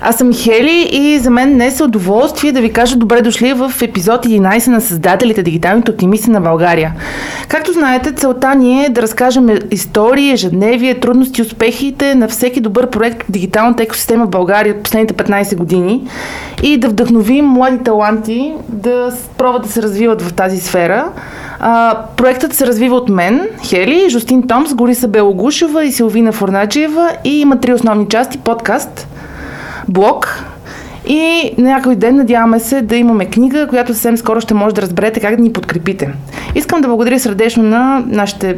Аз съм Хели и за мен днес е удоволствие да ви кажа добре дошли в епизод 11 на Създателите Дигиталните оптимисти на България. Както знаете, целта ни е да разкажем истории, ежедневие, трудности, успехите на всеки добър проект от дигиталната екосистема в България от последните 15 години и да вдъхновим млади таланти да пробват да се развиват в тази сфера. А, проектът се развива от мен, Хели, Жустин Томс, Гориса Белогушева и Силвина Форначиева и има три основни части подкаст, блог и някой ден надяваме се да имаме книга, която съвсем скоро ще може да разберете как да ни подкрепите. Искам да благодаря сърдечно на нашите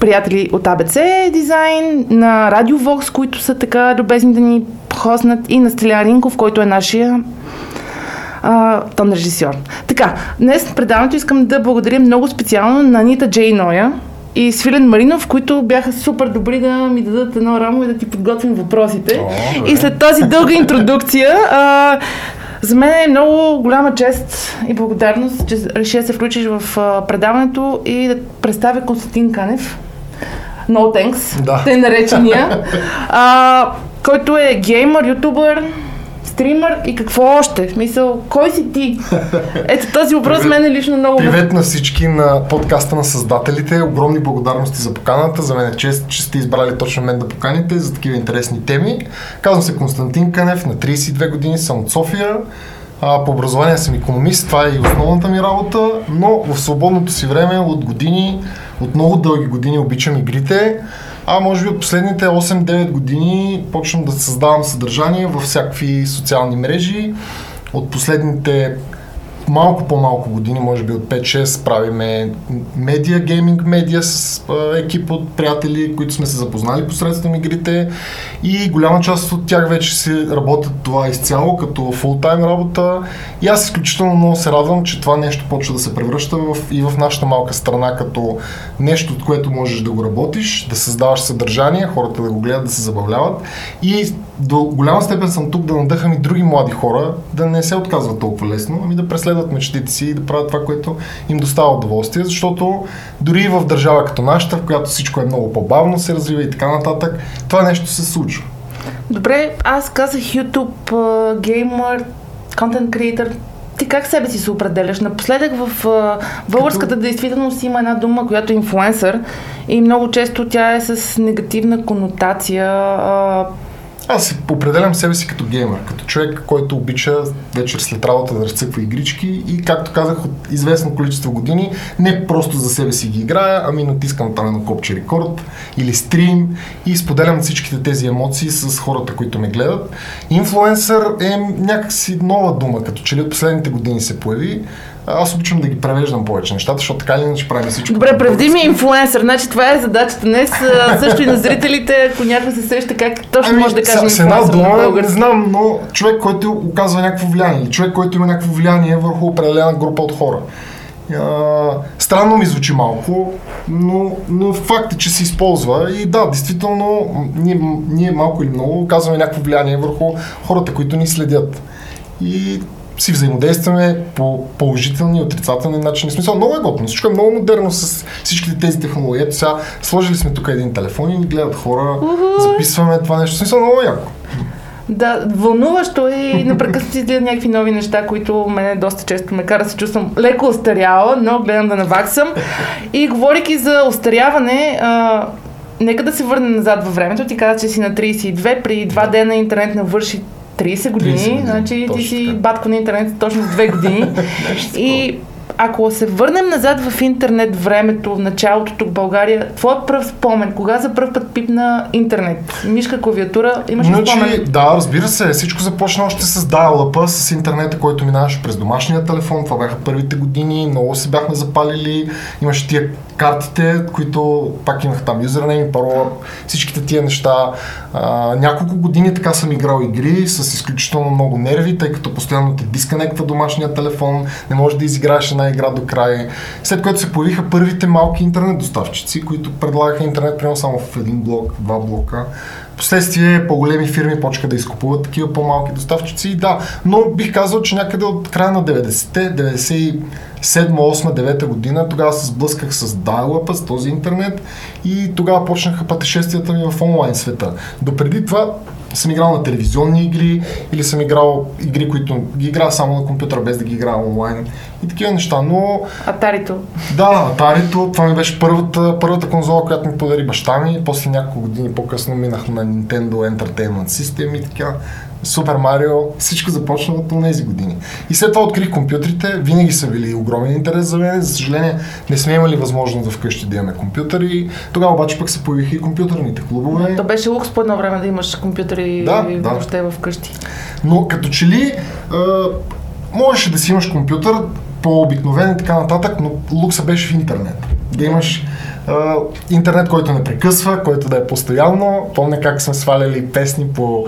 приятели от ABC Дизайн, на Radio Vox, които са така любезни да ни хоснат и на Стелян Ринков, който е нашия тон режисьор. Така, днес предаването искам да благодаря много специално на Анита Джей Ноя и Свилен Маринов, които бяха супер добри да ми дадат едно рамо и да ти подготвим въпросите. О, и след тази дълга интродукция, а, за мен е много голяма чест и благодарност, че реши да се включиш в а, предаването и да представя Константин Канев. No thanks, Да. те наречения, а, който е геймър, ютубър, стримър и какво още? В смисъл, кой си ти? Ето този въпрос Привет. мен е лично много... Привет на всички на подкаста на създателите. Огромни благодарности за поканата. За мен е чест, че сте избрали точно мен да поканите за такива интересни теми. Казвам се Константин Канев, на 32 години съм от София. А, по образование съм економист, това е и основната ми работа, но в свободното си време от години, от много дълги години обичам игрите, а може би последните 8-9 години почвам да създавам съдържание във всякакви социални мрежи. От последните малко по-малко години, може би от 5-6, правиме медиа, гейминг медиа с а, екип от приятели, които сме се запознали посредством игрите. И голяма част от тях вече си работят това изцяло като фултайм работа. И аз изключително много се радвам, че това нещо почва да се превръща в, и в нашата малка страна като нещо, от което можеш да го работиш, да създаваш съдържание, хората да го гледат, да се забавляват. И до голяма степен съм тук да надъхам и други млади хора да не се отказват толкова лесно, ами да преследват мечтите си и да правят това, което им достава удоволствие, защото дори и в държава като нашата, в която всичко е много по-бавно се развива и така нататък, това нещо се случва. Добре, аз казах YouTube, а, геймър, контент креатор. Ти как себе си се определяш? Напоследък в българската действителност има една дума, която е инфлуенсър и много често тя е с негативна конотация. А, Аз определям себе си като геймер, като човек, който обича вечер след работа да разцъква игрички и, както казах, от известно количество години не просто за себе си ги играя, ами натискам там едно копче рекорд или стрим и споделям всичките тези емоции с хората, които ме гледат. Инфлуенсър е някакси нова дума, като че ли от последните години се появи. Аз обичам да ги превеждам повече нещата, защото така или иначе правим всичко. Добре, преведи ми инфлуенсър. Значи това е задачата днес. Също и на зрителите, ако някой се среща как точно може да каже Ами, с, с една дума, не знам, но човек, който оказва някакво влияние, или човек, който има някакво влияние върху определена група от хора. А, странно ми звучи малко, но, но факт е, че се използва и да, действително, ние, ние малко или много оказваме някакво влияние върху хората, които ни следят. И си взаимодействаме по положителни и отрицателни начини. В смисъл, много е готино. Всичко е много модерно с всичките тези технологии. Ето сега, сложили сме тук един телефон и ни гледат хора, записваме това нещо. В смисъл, много яко. Да, вълнуващо е и непрекъснато изгледам някакви нови неща, които мене доста често ме кара да се чувствам леко остаряла, но гледам да наваксам. И говорейки за остаряване, а, нека да се върнем назад във времето. Ти каза, че си на 32, при два дена интернет навърши 30 години, 30 години, значи ти точно си така. батко на интернет точно с 2 години. и ако се върнем назад в интернет времето, в началото тук в България, твой пръв спомен, кога за първ път пипна интернет? Мишка, клавиатура, имаш ли Значи, спомен? да, разбира се, всичко започна още с dial с интернета, който минаваше през домашния телефон. Това бяха първите години, много се бяхме запалили. Имаше тия картите, които пак имах там юзернейм, парола, всичките тия неща. А, няколко години така съм играл игри с изключително много нерви, тъй като постоянно те дисконектва домашния телефон, не можеш да изиграеш една игра до край. След което се появиха първите малки интернет доставчици, които предлагаха интернет примерно само в един блок, два блока. Последствие по-големи фирми почнаха да изкупуват такива по-малки доставчици. И да, но бих казал, че някъде от края на 90-те, 97 8 9 година, тогава се сблъсках с dial с този интернет и тогава почнаха пътешествията ми в онлайн света. Допреди това съм играл на телевизионни игри или съм играл игри, които ги играя само на компютъра, без да ги играя онлайн и такива неща, но... Атарито. Да, Атарито, това ми беше първата, първата конзола, която ми подари баща ми, после няколко години по-късно минах на Nintendo Entertainment System и така. Супер Марио, всичко започна от тези години. И след това открих компютрите, винаги са били огромен интерес за мен. За съжаление, не сме имали възможност да вкъщи да имаме компютъри. Тогава обаче пък се появиха и компютърните клубове. То беше лукс по едно време да имаш компютъри да, да. въобще вкъщи. Но като че ли можеше да си имаш компютър по-обикновен и така нататък, но лукса беше в интернет. Да имаш Uh, интернет, който не прекъсва, който да е постоянно. Помня как сме сваляли песни по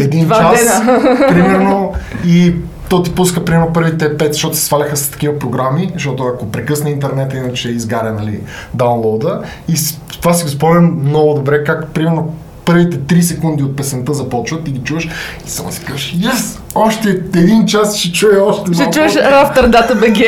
един Два час, дена. примерно, и то ти пуска примерно първите пет, защото се сваляха с такива програми, защото ако прекъсне интернет, иначе изгаря нали, даунлоуда. И това си го спомням много добре, как примерно първите 3 секунди от песента започват и ги чуваш и само си кажеш, yes, още един час ще чуя още Ще чуеш Рафтър Дата БГ,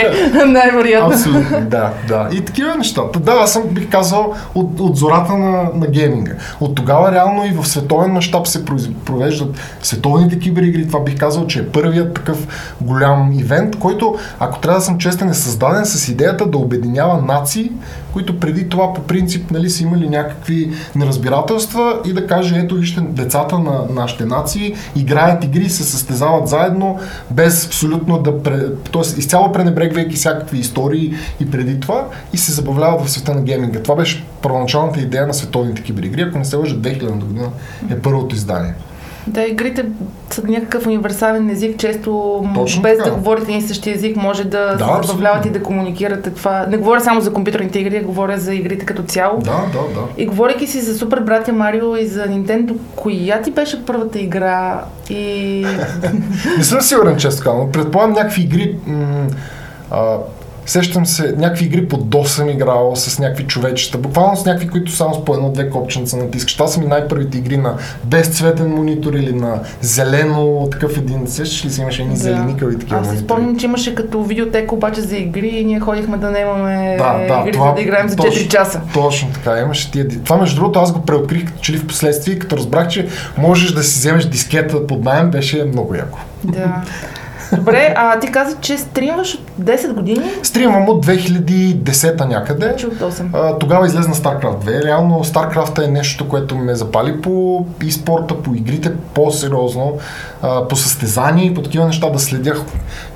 най-вероятно. Абсолютно, да, да. И такива неща. Да, аз съм бих казал от, от зората на, на гейминга. От тогава реално и в световен мащаб се провеждат световните киберигри. Това бих казал, че е първият такъв голям ивент, който, ако трябва да съм честен, е създаден с идеята да обединява нации, които преди това по принцип нали, са имали някакви неразбирателства и да каже, ето вижте, децата на нашите нации играят игри се състезават заедно, без абсолютно да... т.е. изцяло пренебрегвайки всякакви истории и преди това и се забавляват в света на гейминга. Това беше първоначалната идея на световните киберигри. Ако не се лъжа, 2000 година е първото издание. Да, игрите са някакъв универсален език, често Точно без така. да говорите един същия език, може да, да се забавлявате и да комуникирате това. Не говоря само за компютърните игри, говоря за игрите като цяло. Да, да, да. И говорейки си за Супер Братя Марио и за Nintendo, коя ти беше първата игра и... Не съм сигурен, често но предполагам някакви игри... М- а, Сещам се, някакви игри по DOS съм играл с някакви човечета, буквално с някакви, които само с по едно-две копченца натискаш. Това са ми най-първите игри на безцветен монитор или на зелено, такъв един. Сещаш ли си имаше едни да. зеленикави такива Аз си спомням, че имаше като видеотека обаче за игри и ние ходихме да наемаме да, да, игри, това, за да играем за 4 точно, часа. Точно така, имаше тия. Това между другото аз го преоткрих, като че ли в последствие, като разбрах, че можеш да си вземеш дискета под найем, беше много яко. Да. Добре, а ти каза, че стримваш от 10 години? Стримвам от 2010-та някъде. Значи от 8. А, тогава излезна StarCraft 2. Реално StarCraft е нещо, което ме запали по и спорта, по игрите по-сериозно, а, по състезания и по такива неща да следях,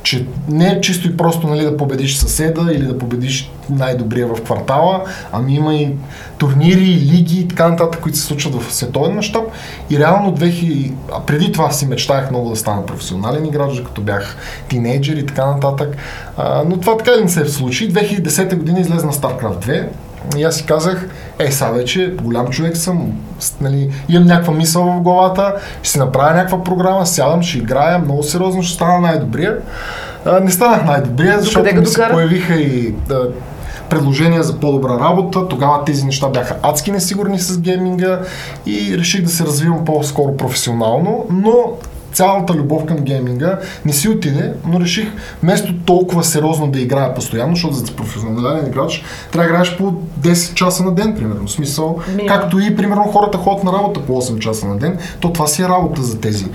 че не е чисто и просто нали, да победиш съседа или да победиш най-добрия в квартала, ами има и турнири, лиги и така нататък, които се случват в световен мащаб. И реално 2000, а преди това си мечтаях много да стана професионален играч, като бях тинейджер и така нататък. А, но това така ли не се случи. 2010 година излезна StarCraft 2 и аз си казах, ей, сега вече голям човек съм, нали, имам някаква мисъл в главата, ще си направя някаква програма, сядам, ще играя, много сериозно, ще стана най-добрия. А, не станах най-добрия, защото ми се появиха и да, предложения за по-добра работа. Тогава тези неща бяха адски несигурни с гейминга и реших да се развивам по-скоро професионално, но цялата любов към гейминга не си отиде, но реших вместо толкова сериозно да играя постоянно, защото за да си професионален играч трябва да играеш по 10 часа на ден, примерно. В смисъл, Мина. както и примерно хората ходят на работа по 8 часа на ден, то това си е работа за тези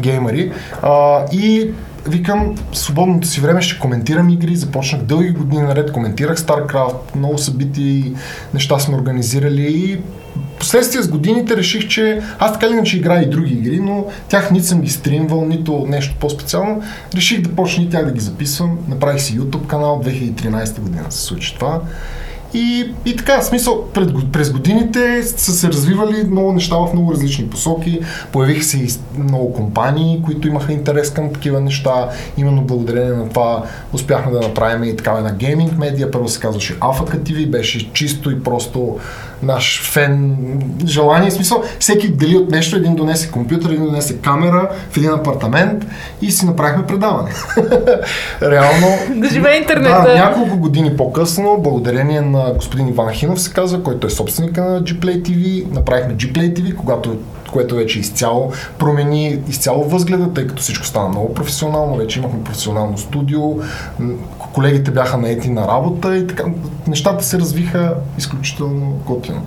геймери. А, и викам, свободното си време ще коментирам игри, започнах дълги години наред, коментирах StarCraft, много събития и неща сме организирали и Последствие с годините реших, че аз така ли иначе играя и други игри, но тях нито съм ги стримвал, нито нещо по-специално. Реших да почна и тях да ги записвам. Направих си YouTube канал, 2013 година се случи това. И, и така, в смисъл, пред, през годините са се развивали много неща в много различни посоки. Появиха се и много компании, които имаха интерес към такива неща. Именно благодарение на това успяхме да направим и такава една гейминг медия. Първо се казваше Alpha TV, беше чисто и просто наш фен желание. Смисъл, всеки дели от нещо, един донесе компютър, един донесе камера в един апартамент и си направихме предаване. Реално. да живее интернет. Да, няколко години по-късно, благодарение на господин Иван Хинов се казва, който е собственика на Gplay TV, направихме Gplay TV, когато което вече изцяло промени изцяло възгледа, тъй като всичко стана много професионално, вече имахме професионално студио, колегите бяха наети на работа и така нещата се развиха изключително готино.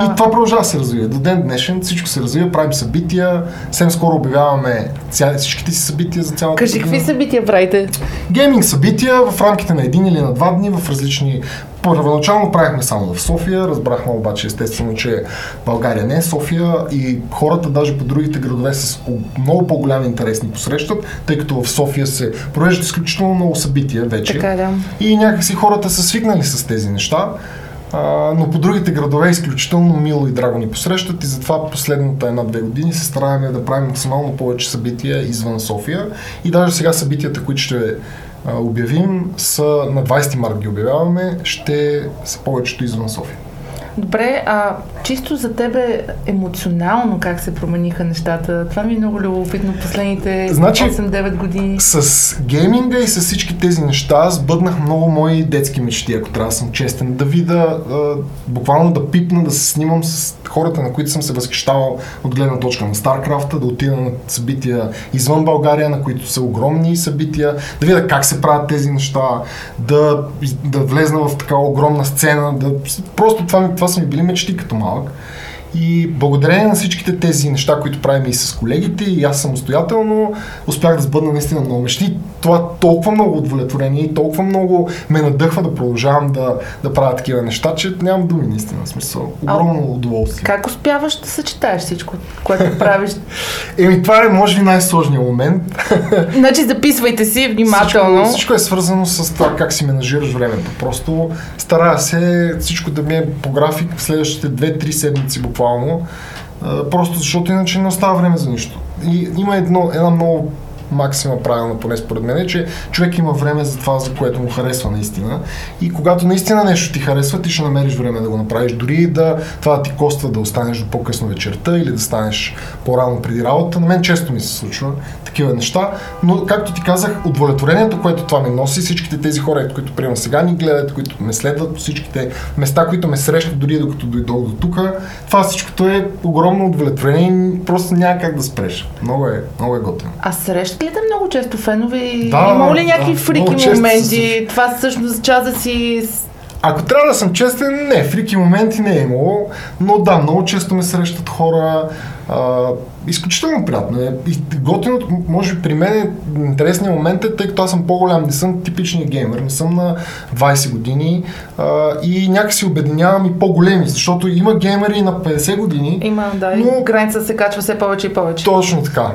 И това продължава да се развива. До ден днешен всичко се развива, правим събития. Съвсем скоро обявяваме ця... всичките си събития за цялата Кажи, какви събития правите? Гейминг събития в рамките на един или на два дни в различни... Първоначално правихме само в София, разбрахме обаче естествено, че България не е София и хората даже по другите градове с много по-голям интерес ни посрещат, тъй като в София се провеждат изключително много събития вече. Така, да. И някакси хората са свикнали с тези неща. А, но по другите градове изключително мило и драго ни посрещат и затова последната една-две години се стараем да правим максимално повече събития извън София. И даже сега събитията, които ще обявим, са на 20 март ги обявяваме, ще са повечето извън София. Добре, а чисто за тебе емоционално как се промениха нещата? Това ми е много любопитно последните Значи- 8-9 години. С гейминга и с всички тези неща сбъднах много мои детски мечти, ако трябва да съм честен. Да видя, а, буквално да пипна, да се снимам с хората, на които съм се възхищавал от гледна точка на Старкрафта, да отида на събития извън България, на които са огромни събития, да видя как се правят тези неща, да, да влезна в такава огромна сцена, да, просто това, ми- това са ми били мечти като малък. И благодарение на всичките тези неща, които правим и с колегите, и аз самостоятелно, успях да сбъдна наистина много мечти. Това толкова много удовлетворение и толкова много ме надъхва да продължавам да, да правя такива неща, че нямам думи наистина. В смисъл, огромно удоволствие. Как успяваш да съчетаеш всичко, което правиш? Еми, това е може би най-сложният момент. значи записвайте си внимателно. Всичко, всичко е свързано с това как си менажираш времето. Просто старая се всичко да ми е по график в следващите 2-3 седмици буквално. А, Просто защото иначе не остава време за нищо. И има едно, една много максима правилна, поне според мен, е, че човек има време за това, за което му харесва наистина. И когато наистина нещо ти харесва, ти ще намериш време да го направиш. Дори да това ти коства да останеш до по-късно вечерта или да станеш по-рано преди работа. На мен често ми се случва такива неща. Но, както ти казах, удовлетворението, което това ми носи, всичките тези хора, които приема сега ни гледат, които ме следват по всичките места, които ме срещат дори докато дойдох до тук, това всичкото е огромно удовлетворение и просто няма как да спреш. Много е, много е готино. А срещат ли те много често фенове? и Да, Има ли някакви да, фрики много често моменти? Това всъщност час да си... Ако трябва да съм честен, не, фрики моменти не е имало, но да, много често ме срещат хора. А, изключително приятно е. И готиното, може би при мен е, интересният момент е, тъй като аз съм по-голям, не съм типичният геймер, не съм на 20 години а, и някакси обединявам и по-големи, защото има геймери на 50 години. Има, да, Но- и граница се качва все повече и повече. Точно така.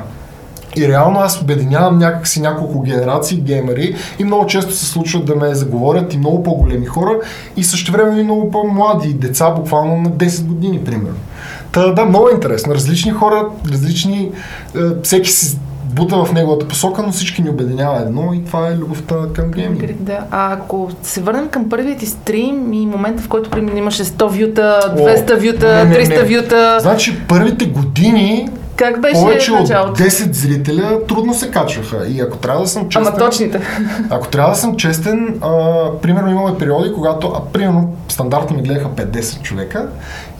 И реално аз обединявам някакси няколко генерации геймери и много често се случва да ме заговорят и много по-големи хора и също време и много по-млади деца, буквално на 10 години, примерно. Та, да, много е интересно. Различни хора, различни, е, всеки си бута в неговата посока, но всички ни обединява едно и това е любовта към гейминг. Да. А ако се върнем към първият ти стрим и момента, в който примерно имаше 100 вюта, О, 200 вюта, не, не, 300 не. вюта, Значи първите години как беше повече от началото? 10 зрителя трудно се качваха. И ако трябва да съм честен... Ама точните. Ако трябва да съм честен, а, примерно имаме периоди, когато, а, примерно, стандартно ми гледаха 5-10 човека,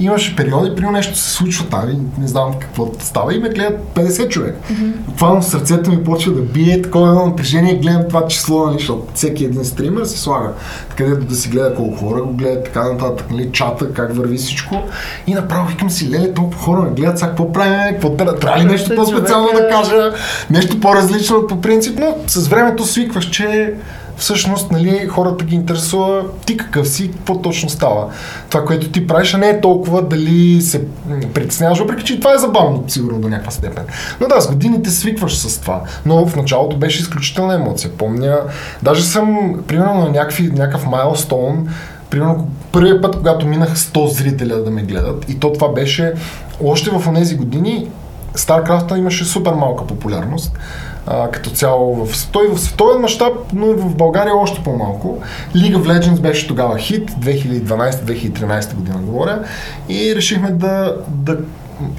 имаше периоди, примерно нещо се случва там не знам какво става и ме гледат 50 човека. Буквално сърцето ми почва да бие, такова едно напрежение, гледам това число, нали, защото всеки един стример се слага, където да си гледа колко хора го гледат, така нататък, нали, чата, как върви всичко. И направо викам си, леле, толкова хора ме гледат, сега какво правим, какво трябва, трябва ли нещо 50 по-специално да кажа, нещо по-различно по принцип, но с времето свикваш, че всъщност нали, хората ги интересува ти какъв си, какво точно става. Това, което ти правиш, не е толкова дали се притесняваш, въпреки че това е забавно, сигурно до някаква степен. Но да, с годините свикваш с това. Но в началото беше изключителна емоция. Помня, даже съм, примерно, на някакви, някакъв майлстоун, примерно първият път, когато минах 100 зрителя да ме гледат, и то това беше още в тези години, StarCraft имаше супер малка популярност а, като цяло в, той в световен мащаб, но и в България още по-малко. League of Legends беше тогава хит, 2012-2013 година говоря, и решихме да, да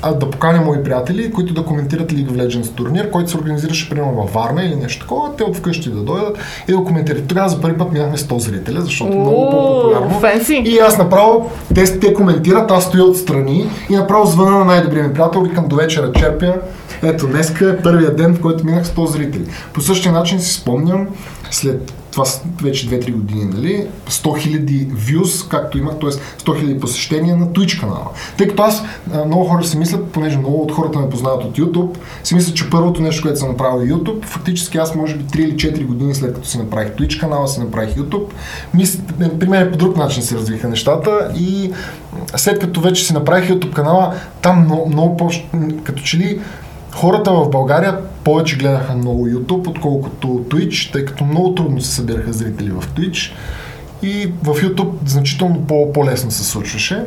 а, да поканя мои приятели, които да коментират League of Legends турнир, който се организираше примерно във Варна или нещо такова, те от вкъщи да дойдат и да коментират. Тогава за първи път минахме 100 зрителя, защото Уу, много по-популярно. фенси. И аз направо, те, те коментират, аз стоя отстрани и направо звъна на най-добрия ми приятел, викам до вечера черпя. Ето, днеска е първият ден, в който минах 100 зрители. По същия начин си спомням, след това с вече 2-3 години, нали, 100 000 views, както имах, т.е. 100 000 посещения на Twitch канала. Тъй като аз, много хора си мислят, понеже много от хората ме познават от YouTube, си мислят, че първото нещо, което съм направил е YouTube, фактически аз може би 3 или 4 години след като си направих Twitch канала, си направих YouTube, мис... при мен по друг начин се развиха нещата и след като вече си направих YouTube канала, там много, много по... като че ли хората в България повече гледаха много YouTube, отколкото Twitch, тъй като много трудно се събираха зрители в Twitch. И в YouTube значително по- по-лесно се случваше.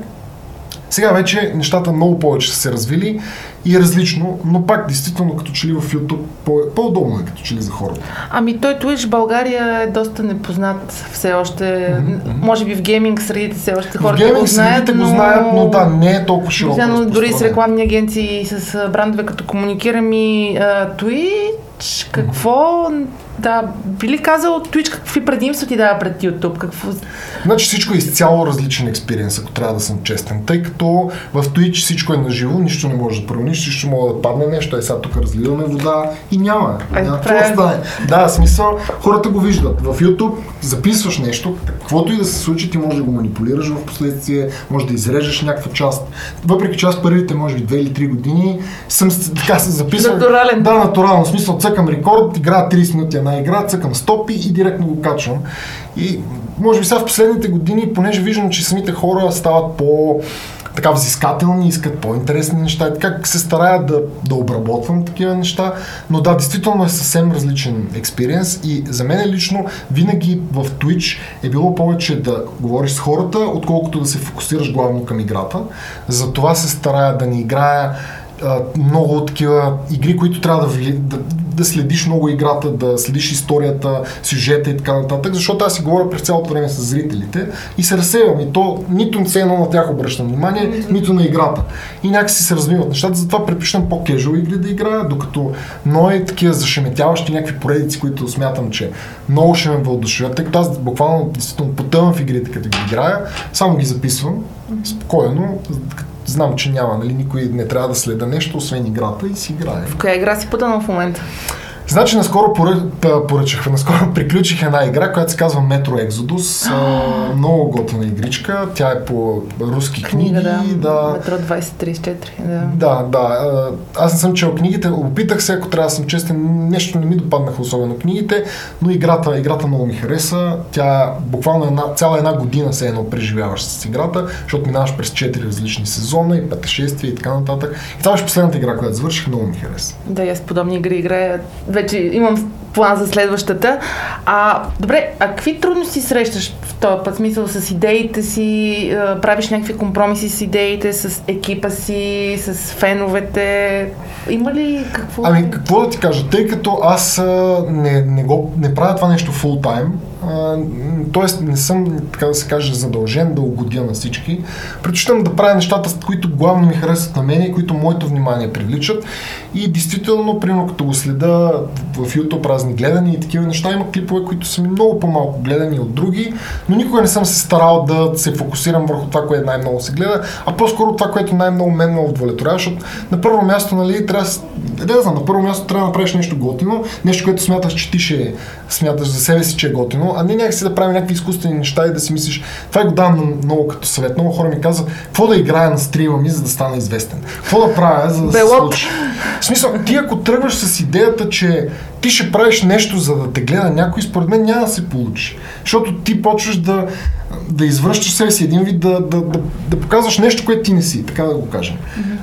Сега вече нещата много повече са се развили и е различно, но пак действително като че ли в YouTube по- по-удобно е като че ли за хората. Ами той Twitch България е доста непознат все още. Може би в гейминг средите все още хората го гейминг знаят, средите но... го знаят, но да, не е толкова широко. Обикновено дори с рекламни агенции и с брандове, като комуникирам и а, Twitch, какво... Да, би ли казал Twitch какви предимства ти дава пред YouTube? Какво... Значи всичко е изцяло различен експириенс, ако трябва да съм честен. Тъй като в Twitch всичко е наживо, нищо не може да промениш, всичко може да падне нещо, е сега тук разливаме вода и няма. Това какво е- стане. Да, смисъл, хората го виждат. В YouTube записваш нещо, каквото и да се случи, ти можеш да го манипулираш в последствие, може да изрежеш някаква част. Въпреки че аз първите, може би, 2 или 3 години съм така се записал. Натурален. Да, натурално. В смисъл, цъкам рекорд, играя 30 минути една игра, цъкам стопи и директно го качвам. И може би сега в последните години, понеже виждам, че самите хора стават по така взискателни, искат по-интересни неща и така се старая да, да обработвам такива неща, но да, действително е съвсем различен експириенс и за мен лично винаги в Twitch е било повече да говориш с хората, отколкото да се фокусираш главно към играта. Затова се старая да не играя а, много такива игри, които трябва да, да, да следиш много играта, да следиш историята, сюжета и така нататък, защото аз си говоря през цялото време с зрителите и се разсейвам и то нито все едно на тях обръщам внимание, нито на играта. И някакси се развиват нещата, затова предпочитам по-кежуал игри да играя, докато е такива зашеметяващи някакви поредици, които смятам, че много ще ме въодушевят, тъй като аз буквално действително потъвам в игрите, като ги играя, само ги записвам спокойно, знам, че няма, нали, никой не трябва да следа нещо, освен играта и си играе. В коя игра си потънал в момента? Значи наскоро поръчах, наскоро приключих една игра, която се казва Metro Exodus. А, много готина игричка. Тя е по руски книги. Книга, да. да. Метро 2034. Да. Да, да. Аз не съм чел книгите. Опитах се, ако трябва да съм честен, нещо не ми допаднаха особено книгите, но играта, играта много ми хареса. Тя буквално една, цяла една година се едно преживяваш с играта, защото минаваш през 4 различни сезона и пътешествия и така нататък. И това беше последната игра, която завърших, много ми хареса. Да, аз подобни игри играя. Вече имам план за следващата. А, добре, а какви трудности срещаш в този път? Смисъл с идеите си, правиш някакви компромиси с идеите, с екипа си, с феновете? Има ли какво? Ами, какво да ти кажа, тъй като аз не, не, го, не правя това нещо фул тайм, т.е. не съм, така да се каже, задължен да угодя на всички. Предпочитам да правя нещата, които главно ми харесват на мен и които моето внимание привличат. И действително, примерно като го следа в YouTube разни гледания и такива неща, има клипове, които са ми много по-малко гледани от други, но никога не съм се старал да се фокусирам върху това, което най-много се гледа, а по-скоро това, което най-много мен ме удовлетворява, защото на първо място, нали, трябва, да да на първо място трябва да направиш нещо готино, нещо, което смяташ, че ти ще смяташ за себе си, че е готино, а не някакси да правим някакви изкуствени неща и да си мислиш, това го давам много като съвет. Много хора ми казват, какво да играя на стрима ми, за да стана известен. Какво да правя, за да се случи. В смисъл, ти ако тръгваш с идеята, че ти ще правиш нещо, за да те гледа някой, според мен няма да се получи. Защото ти почваш да, да извръщаш себе си един вид, да, да, да, да показваш нещо, което ти не си, така да го кажем.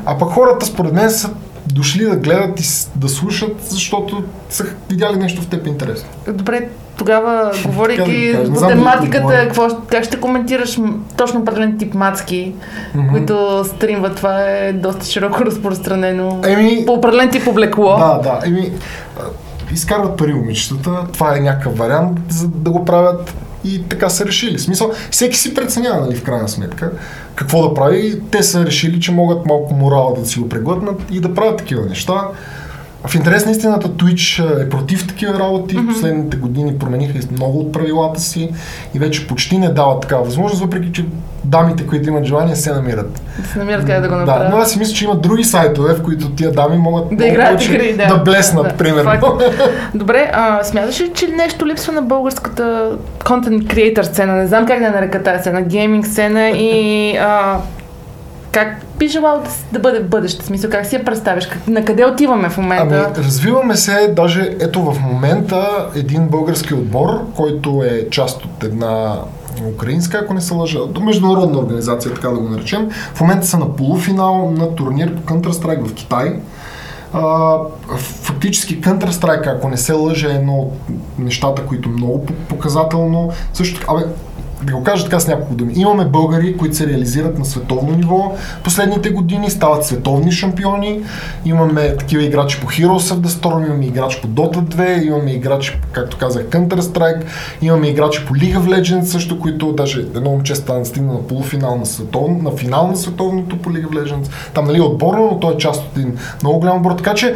А пък хората, според мен, са дошли да гледат и да слушат, защото са видяли нещо в теб интересно. Добре, тогава, да говорейки по дали тематиката, какво, как ще коментираш точно определен тип мацки, Мгм. които стримват? Това е доста широко разпространено. Еми, По определен тип облекло. Да, да. Еми, изкарват пари момичетата. Това е някакъв вариант за да го правят. и така са решили. Смисъл, всеки си преценява, нали, в крайна сметка, какво да прави. Те са решили, че могат малко морала да си го преглътнат и да правят такива неща. В интерес на истината Twitch е против такива работи. Mm-hmm. Последните години промениха много от правилата си и вече почти не дават такава възможност, въпреки че дамите, които имат желание, се намират. Да се намират къде да го направят. Да, но аз си мисля, че има други сайтове, в които тия дами могат да играят игри, да, да блеснат, да, примерно. Факт. Добре, а, смяташ ли, че нещо липсва на българската контент creator сцена? Не знам как да нарека тази сцена, гейминг сцена и а, как би желал да, да бъде в бъдеще? Смисъл, как си я представяш? Как, на къде отиваме в момента? Ами, развиваме се, даже ето в момента един български отбор, който е част от една украинска, ако не се лъжа, до международна организация, така да го наречем. В момента са на полуфинал на турнир по Counter-Strike в Китай. А, фактически Counter-Strike, ако не се лъжа, е едно от нещата, които много показателно. Също абе, да го кажа така с няколко думи. Имаме българи, които се реализират на световно ниво последните години, стават световни шампиони. Имаме такива играчи по Heroes of the Storm, имаме играч по Dota 2, имаме играчи, както казах, Counter-Strike, имаме играчи по League of Legends също, които даже едно момче стана стигна на полуфинал на, световно, на финал на световното по League of Legends. Там нали отборно, но той е част от един много голям отбор. Така че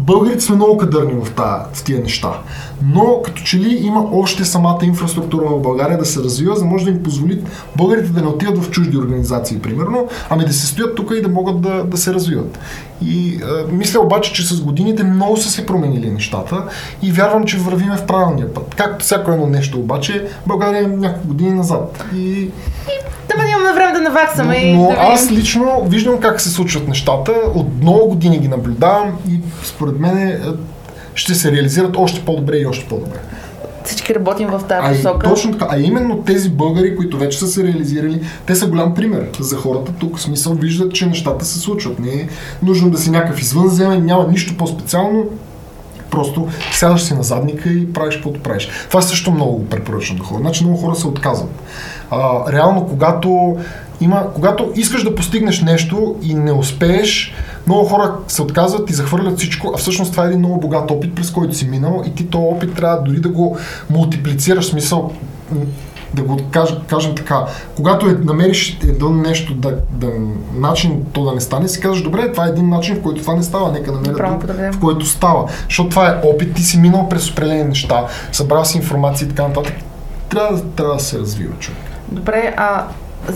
Българите сме много кадърни в, тая, в тия неща. Но като че ли има още самата инфраструктура в България да се развива, за да може да им позволи българите да не отидат в чужди организации, примерно, ами да се стоят тук и да могат да, да се развиват. И а, мисля обаче, че с годините много са се променили нещата и вярвам, че вървиме в правилния път. Както всяко едно нещо обаче, България е няколко години назад. И да, имаме време да наваксаме. Но, но да аз лично виждам как се случват нещата. От много години ги наблюдавам и според мен е, ще се реализират още по-добре и още по-добре. Всички работим в тази посока. Точно така. А именно тези българи, които вече са се реализирали, те са голям пример за хората тук. В смисъл виждат, че нещата се случват. Не е нужно да си някакъв извънземен, няма нищо по-специално. Просто сядаш си на задника и правиш каквото правиш. Това също много препоръчвам до хора. Значи много хора се отказват. А, реално, когато има, когато искаш да постигнеш нещо и не успееш, много хора се отказват и захвърлят всичко, а всъщност това е един много богат опит, през който си минал и ти този опит трябва дори да го мултиплицираш, смисъл да го кажем, кажем така, когато е, намериш едно нещо, да, да, начин то да не стане, си казваш, добре, това е един начин, в който това не става, нека намеря друг, в който става. Защото това е опит, ти си минал през определени неща, събрал си информация и така нататък. Трябва, трябва да се развива човек. Добре, а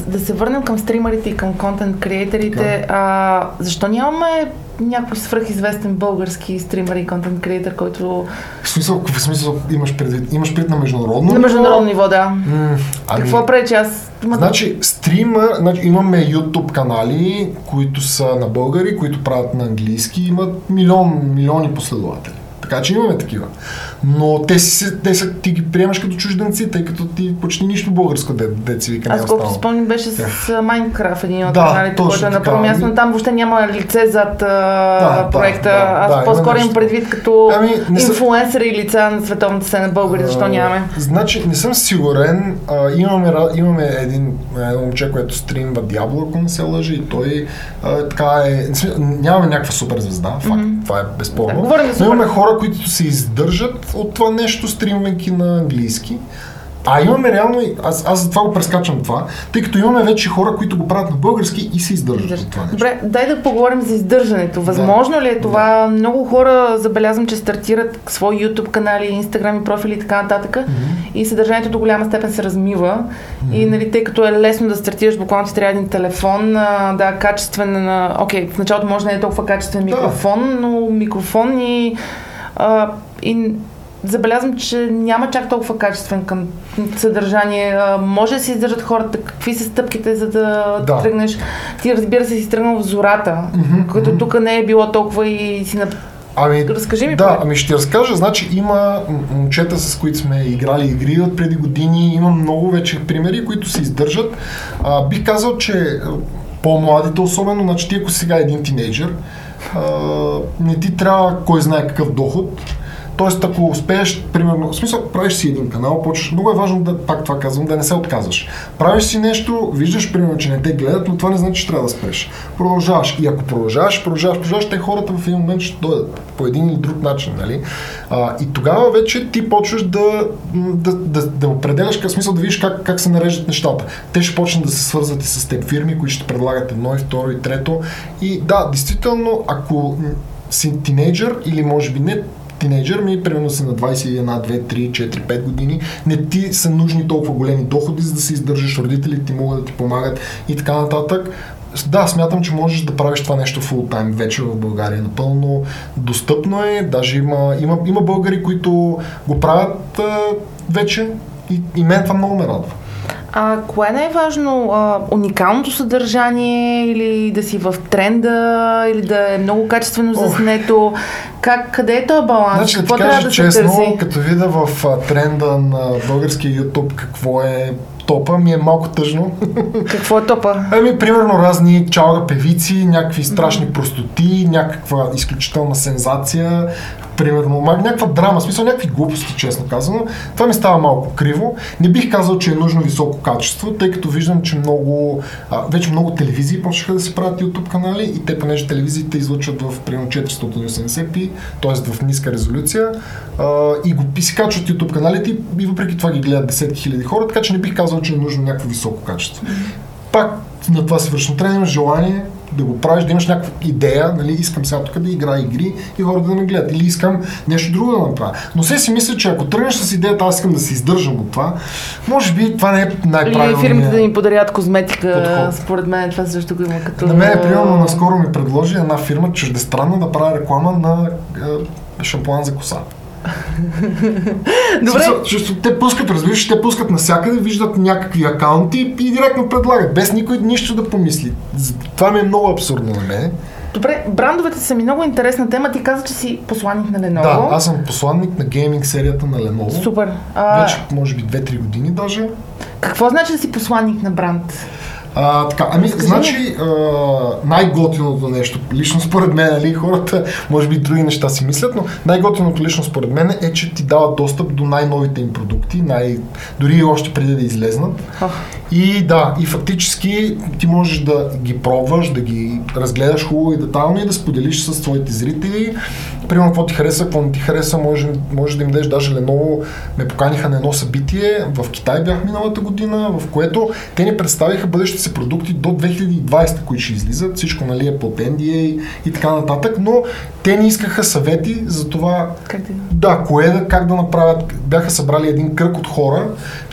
да се върнем към стримерите и към контент креаторите. А, защо нямаме някой свръхизвестен български стример и контент креатор, който... В смисъл, в смисъл имаш предвид? Имаш пред на международно На международно ниво, да. М- ами... Какво пречи аз? Значи, стример, значи, имаме YouTube канали, които са на българи, които правят на английски, имат милион, милиони последователи. Така че имаме такива. Но те, си, те са, ти ги приемаш като чужденци, тъй като ти почти нищо българско де, де си вика. Аз колко си спомням беше с Майнкрафт, един от да, каналите, който е на първо място, но там въобще няма лице зад да, проекта. Да, Аз да, по-скоро имам предвид като ами, инфлуенсъри и лица на световната сцена българи, защо нямаме? Значи, не съм сигурен. А, имаме, имаме един, едно момче, което стримва Диабло, ако не се лъжи, и той а, така е. Нямаме някаква супер звезда, факт, mm-hmm. това е безспорно. Да, но имаме хора, които се издържат от това нещо, стримвайки на английски. А имаме реално, аз, аз за това го прескачам това, тъй като имаме вече хора, които го правят на български и се издържат от това нещо. Добре, дай да поговорим за издържането. Възможно да. ли е това? Да. Много хора забелязвам, че стартират свои YouTube канали, Instagram и профили и така нататък mm-hmm. и съдържанието до голяма степен се размива mm-hmm. и нали, тъй като е лесно да стартираш, буквално ти трябва един телефон, а, да, качествен, окей, в началото може да не е толкова качествен микрофон, да. но микрофон и а, и забелязвам, че няма чак толкова качествен към съдържание. Може да си издържат хората. Какви са стъпките, за да, да. тръгнеш? Ти, разбира се, си тръгнал в зората, mm-hmm, като mm-hmm. тук не е било толкова и си на Ами, Разкажи ми. Да, поне. ами ще ти разкажа. Значи има момчета, с които сме играли игри от преди години. Има много вече примери, които се издържат. А, бих казал, че по-младите особено, значи ти ако сега е един тинейджър, а, не ти трябва кой знае какъв доход Тоест, ако успееш, примерно, в смисъл, правиш си един канал, почваш, много е важно да, пак това казвам, да не се отказваш. Правиш си нещо, виждаш, примерно, че не те гледат, но това не значи, че трябва да спреш. Продължаваш. И ако продължаваш, продължаваш, продължаваш, те хората в един момент ще дойдат по един или друг начин, нали? А, и тогава вече ти почваш да, да, да, да определяш, в смисъл да видиш как, как се нареждат нещата. Те ще почнат да се свързват и с теб фирми, които ще предлагат едно и второ и трето. И да, действително, ако си тинейджър или може би не тинейджър, ми примерно са на 21, 2, 3, 4, 5 години, не ти са нужни толкова големи доходи, за да се издържаш, родителите ти могат да ти помагат и така нататък. Да, смятам, че можеш да правиш това нещо фул тайм вече в България. Напълно достъпно е, даже има, има, има българи, които го правят а, вече и, и мен това много ме радва. А кое е най-важно? А, уникалното съдържание или да си в тренда, или да е много качествено заснето? Как, къде е този баланс? Значи, какво да ти кажа да честно, се търси? като видя в а, тренда на българския YouTube какво е топа, ми е малко тъжно. Какво е топа? Ами, примерно разни чалга певици, някакви страшни простоти, някаква изключителна сензация, примерно, някаква драма, смисъл някакви глупости, честно казано. Това ми става малко криво. Не бих казал, че е нужно високо качество, тъй като виждам, че много, а, вече много телевизии почнаха да си правят YouTube канали и те, понеже телевизиите излъчват в примерно 480p, т.е. в ниска резолюция, а, и го и си качват YouTube каналите и, въпреки това ги гледат десетки хиляди хора, така че не бих казал, че е нужно някакво високо качество. Пак на това се върши. Трябва да имаш желание да го правиш, да имаш някаква идея, нали, искам сега тук да играя игри и хората да ме гледат. Или искам нещо друго да направя. Но все си мисля, че ако тръгнеш с идеята, аз искам да се издържам от това, може би това не е Или най-правилният. фирмите да ни подарят козметика, подход. според мен това също го има като... На мен, примерно, наскоро ми предложи една фирма чуждестранна да прави реклама на е, шампуан за коса. Добре, Смисъл, Защото те пускат, разбираш, те пускат навсякъде, виждат някакви акаунти и директно предлагат, без никой нищо да помисли. Това ми е много абсурдно на мен. добре, брандовете са ми много интересна тема. Ти каза, че си посланник на Lenovo. Да, аз съм посланник на гейминг серията на Lenovo. Супер. А, Вече, може би, 2-3 години даже. Какво значи да си посланник на бранд? А, така, ами, Разкажи значи, а, най-готиното нещо, лично според мен, нали, хората, може би други неща си мислят, но най-готиното лично според мен е, че ти дава достъп до най-новите им продукти, най- дори и още преди да излезнат. Ох. И да, и фактически ти можеш да ги пробваш, да ги разгледаш хубаво и детайлно и да споделиш с твоите зрители. Примерно, какво ти хареса, какво не ти хареса, може, може да им дадеш даже Lenovo. Ме поканиха на едно събитие, в Китай бях миналата година, в което те ни представиха бъдещите си продукти до 2020, които ще излизат. Всичко нали, е под NDA и така нататък, но те ни искаха съвети за това Как да... кое да, как да направят. Бяха събрали един кръг от хора,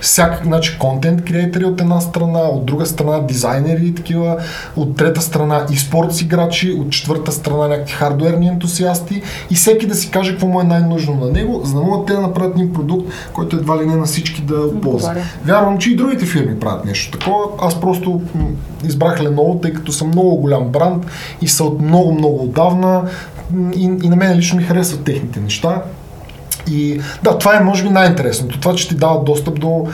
всякак, значи, контент креатори от една страна, от друга страна дизайнери и такива, от трета страна и спортс играчи, от четвърта страна някакви хардуерни ентусиасти и всеки да си каже какво му е най-нужно на него, за да могат те да направят един продукт, който едва ли не на всички да ползва. Вярвам, че и другите фирми правят нещо такова. Аз просто избрах Lenovo, тъй като съм много голям бранд и са от много-много отдавна и, и на мен лично ми харесват техните неща. И да, това е може би най-интересното. Това, че ти дава достъп до,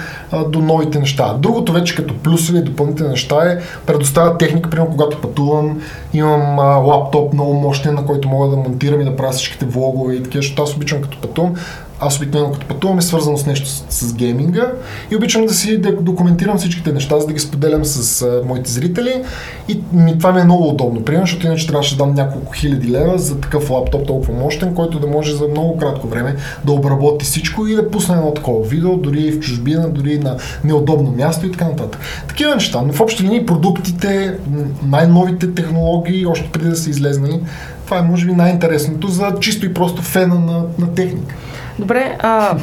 до новите неща. Другото вече като плюсове и допълнителни неща е предоставя техника, примерно когато пътувам, имам а, лаптоп много мощен, на който мога да монтирам и да правя всичките влогове и такива, защото аз обичам като пътувам. Аз обикновено като пътувам е свързано с нещо с, с гейминга и обичам да си да документирам всичките неща, за да ги споделям с а, моите зрители и ми, това ми е много удобно. Примерно, защото иначе трябваше да дам няколко хиляди лева за такъв лаптоп толкова мощен, който да може за много кратко време да обработи всичко и да пусне едно такова видео, дори в чужбина, дори на неудобно място и така нататък. Такива неща, но в общи линии продуктите, най-новите технологии, още преди да са излезнали, това е може би най-интересното за чисто и просто фена на, на техника. Добре, а,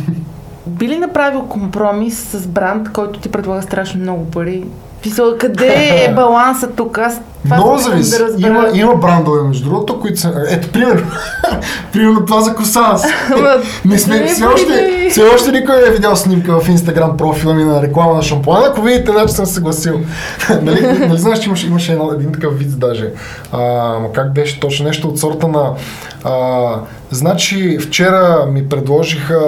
би ли направил компромис с бранд, който ти предлага страшно много пари? Писал, къде е балансът тук? Аз това Много зависи. да разбера. има, има брандове, между другото, които са... Ето, примерно. примерно това за коса. Не сме, все, още, все още никой не е видял снимка в Инстаграм профила ми на реклама на шампуана. Ако видите, значи съм съгласил. нали, нали знаеш, че имаше, имаше едно, един такъв вид даже. А, как беше точно нещо от сорта на... А, значи, вчера ми предложиха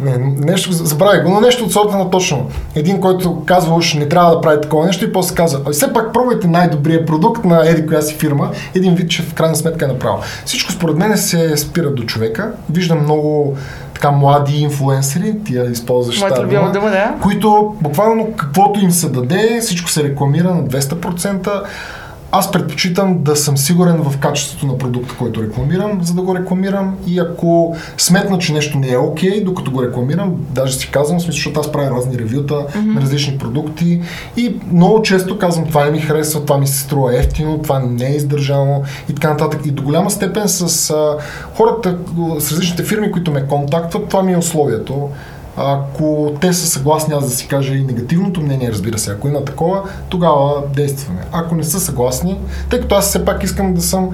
Не, нещо, забравяй го, но нещо от сорта на точно. Един, който казва, уж не трябва да прави такова нещо и после казва, а все пак пробвайте най-добрия продукт на еди коя си фирма, един вид, че в крайна сметка е направо. Всичко според мен се спира до човека. Виждам много така млади инфлуенсери, тия използваш Моята любима дума, да. които буквално каквото им се даде, всичко се рекламира на 200%. Аз предпочитам да съм сигурен в качеството на продукта, който рекламирам, за да го рекламирам и ако сметна, че нещо не е окей, okay, докато го рекламирам, даже си казвам, смисъл, защото аз правя разни ревюта mm-hmm. на различни продукти и много често казвам, това не ми харесва, това ми се струва ефтино, това не е издържано и така нататък. И до голяма степен с а, хората, с различните фирми, които ме контактват, това ми е условието. Ако те са съгласни аз да си кажа и негативното мнение, разбира се, ако има такова, тогава действаме. Ако не са съгласни, тъй като аз все пак искам да съм,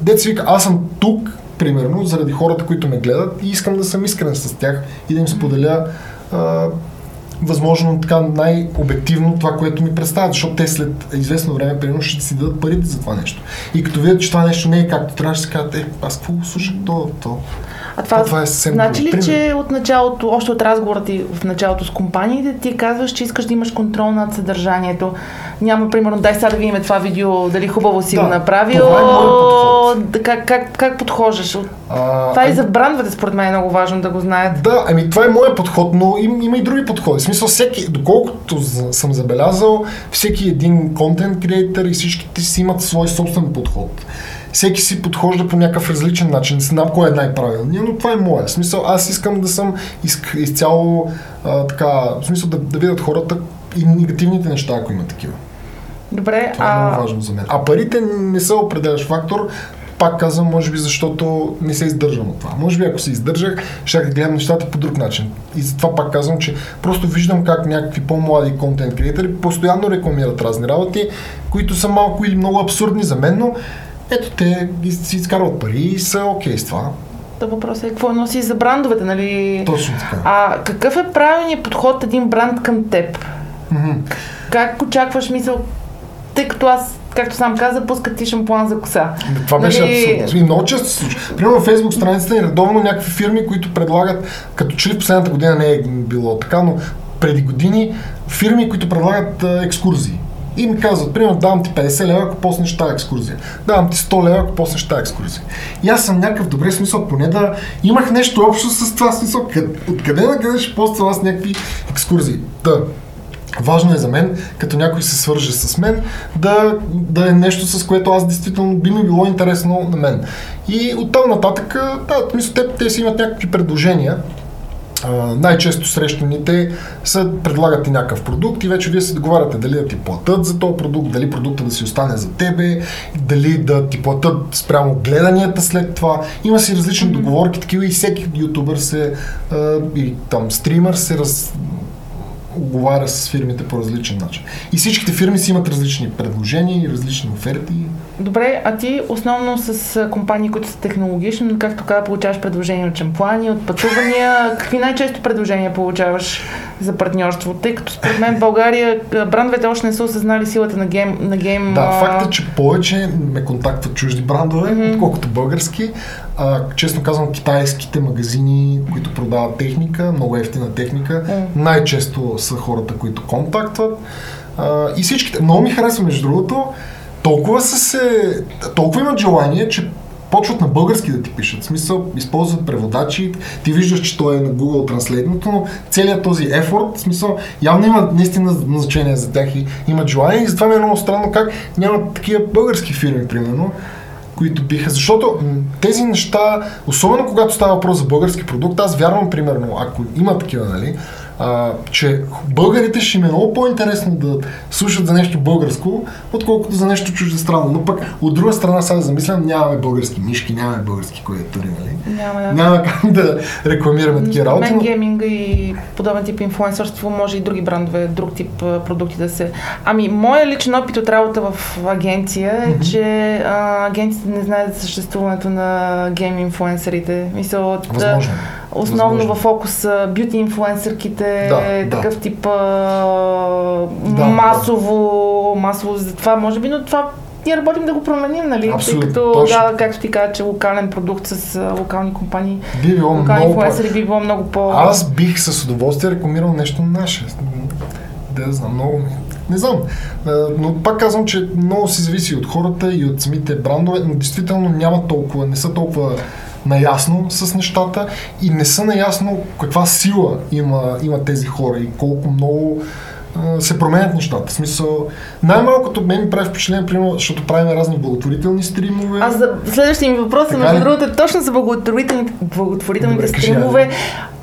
деца вика, аз съм тук, примерно, заради хората, които ме гледат и искам да съм искрен с тях и да им споделя а, възможно така най-обективно това, което ми представят, защото те след известно време, примерно, ще си дадат парите за това нещо. И като видят, че това нещо не е както трябва, ще си кажат, е, аз какво слушах то, то. А това, А това е съвсем значи ли, пример. че от началото, още от разговора ти в началото с компаниите, ти казваш, че искаш да имаш контрол над съдържанието. Няма, примерно, дай сега да видим това видео, дали хубаво си Да, го направил. това е подход. Как, как, как подхождаш? А, Това и а- за брандовете, според мен, е много важно да го знаят. Да, ами това е моят подход, но им, има и други подходи. В смисъл, всеки, доколкото съм забелязал, всеки един контент креатор и всичките си имат свой собствен подход. Всеки си подхожда по някакъв различен начин. Не знам кой е най-правилният, но това е моя. В смисъл, аз искам да съм из, изцяло а, така, в смисъл да, да видят хората и негативните неща, ако има такива. Добре, Това е а много важно за мен. А парите не са определящ фактор. Пак казвам, може би защото не се издържам от това. Може би ако се издържах, ще да гледам нещата по друг начин. И затова пак казвам, че просто виждам как някакви по-млади контент креатори постоянно рекламират разни работи, които са малко или много абсурдни за мен, но ето те си изкарват пари и са окей с това. да въпросът е какво носи за брандовете, нали? Точно така. А какъв е правилният подход един бранд към теб? Мгм. Как очакваш мисъл, тъй като аз, както сам каза, пускат ти шампуан за коса. Това беше Нали- абсурдно. И много често се случва. Примерно във Facebook страницата ни редовно някакви фирми, които предлагат, като че в последната година не е било така, но преди години фирми, които предлагат а, екскурзии. И ми казват, примерно, давам ти 50 лева, ако поснеш тази екскурзия. Давам ти 100 лева, ако поснеш тази екскурзия. И аз съм някакъв добре смисъл, поне да имах нещо общо с това смисъл. Къд, откъде на къде ще поствам аз някакви екскурзии? Да. Важно е за мен, като някой се свърже с мен, да, да е нещо, с което аз действително би ми било интересно на мен. И оттам нататък, да, мисля, те, те си имат някакви предложения. Най-често срещаните са предлагат ти някакъв продукт и вече вие се договаряте дали да ти платят за този продукт, дали продукта да си остане за тебе, дали да ти платят спрямо гледанията след това. Има си различни договорки такива и всеки ютубър се а, и там стример се раз, оговаря с фирмите по различен начин. И всичките фирми си имат различни предложения и различни оферти. Добре, а ти основно с компании, които са технологични, както каза, получаваш предложения от шампуани, от пътувания. Какви най-често предложения получаваш за партньорство? Тъй като според мен в България брандовете още не са осъзнали силата на гейм. На гейм Да, а, факт е, че повече ме контактват чужди брандове, mm-hmm. отколкото български. А, честно казвам, китайските магазини, които продават техника, много ефтина техника, Mm. най-често са хората, които контактват. А, и всичките, много ми харесва, между другото, толкова са се, толкова имат желание, че почват на български да ти пишат. В смисъл, използват преводачи, ти виждаш, че той е на Google Translate, но целият този ефорт, в смисъл, явно има наистина значение за тях и имат желание и затова ми е много странно как нямат такива български фирми, примерно, които биха, защото тези неща, особено когато става въпрос за български продукт, аз вярвам, примерно, ако има такива, нали, а, че българите ще им е много по-интересно да слушат за нещо българско, отколкото за нещо чуждестранно. Но пък от друга страна, сега замислям, нямаме български мишки, нямаме български клавиатури, нали? Няма. Няма как да рекламираме такива работи. мен но- гейминга и подобен тип инфлуенсърство може и други брандове, друг тип продукти да се... Ами, моя личен опит от работа в агенция е, че а, агенциите не знаят за съществуването на гейм инфлуенсърите. Мисъл, от, Възможно. Основно Възможно. в фокус бюти инфлуенсърките, Да, да. такъв тип а, Да, масово, масово за това може би, но това ние работим да го променим, нали? Абсолютно, Тъй като, точно. да, както ти каза, че локален продукт с а, локални компании, Би било локални много... инфлуенсъри би било много по... Аз бих с удоволствие рекламирал нещо наше. Да, да знам, много. Не знам. Но пак казвам, че много си зависи от хората и от самите брандове, но действително няма толкова, не са толкова наясно с нещата и не са наясно каква сила има, има тези хора и колко много се променят нещата. В смисъл, най-малкото мен ми прави впечатление, примерно, защото правим разни благотворителни стримове. Аз за следващия ми въпрос е, Така между другото, е точно за благотворителните, благотворителните Добре, кажи, стримове. айде.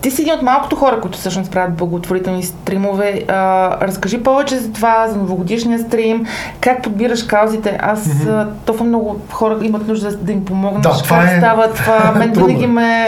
Ти си един от малкото хора, които всъщност правят благотворителни стримове. А, разкажи повече за това, за новогодишния стрим, как подбираш каузите. Аз mm-hmm. толкова много хора имат нужда да им помогнеш. Да, това как е става това? Мен винаги ме...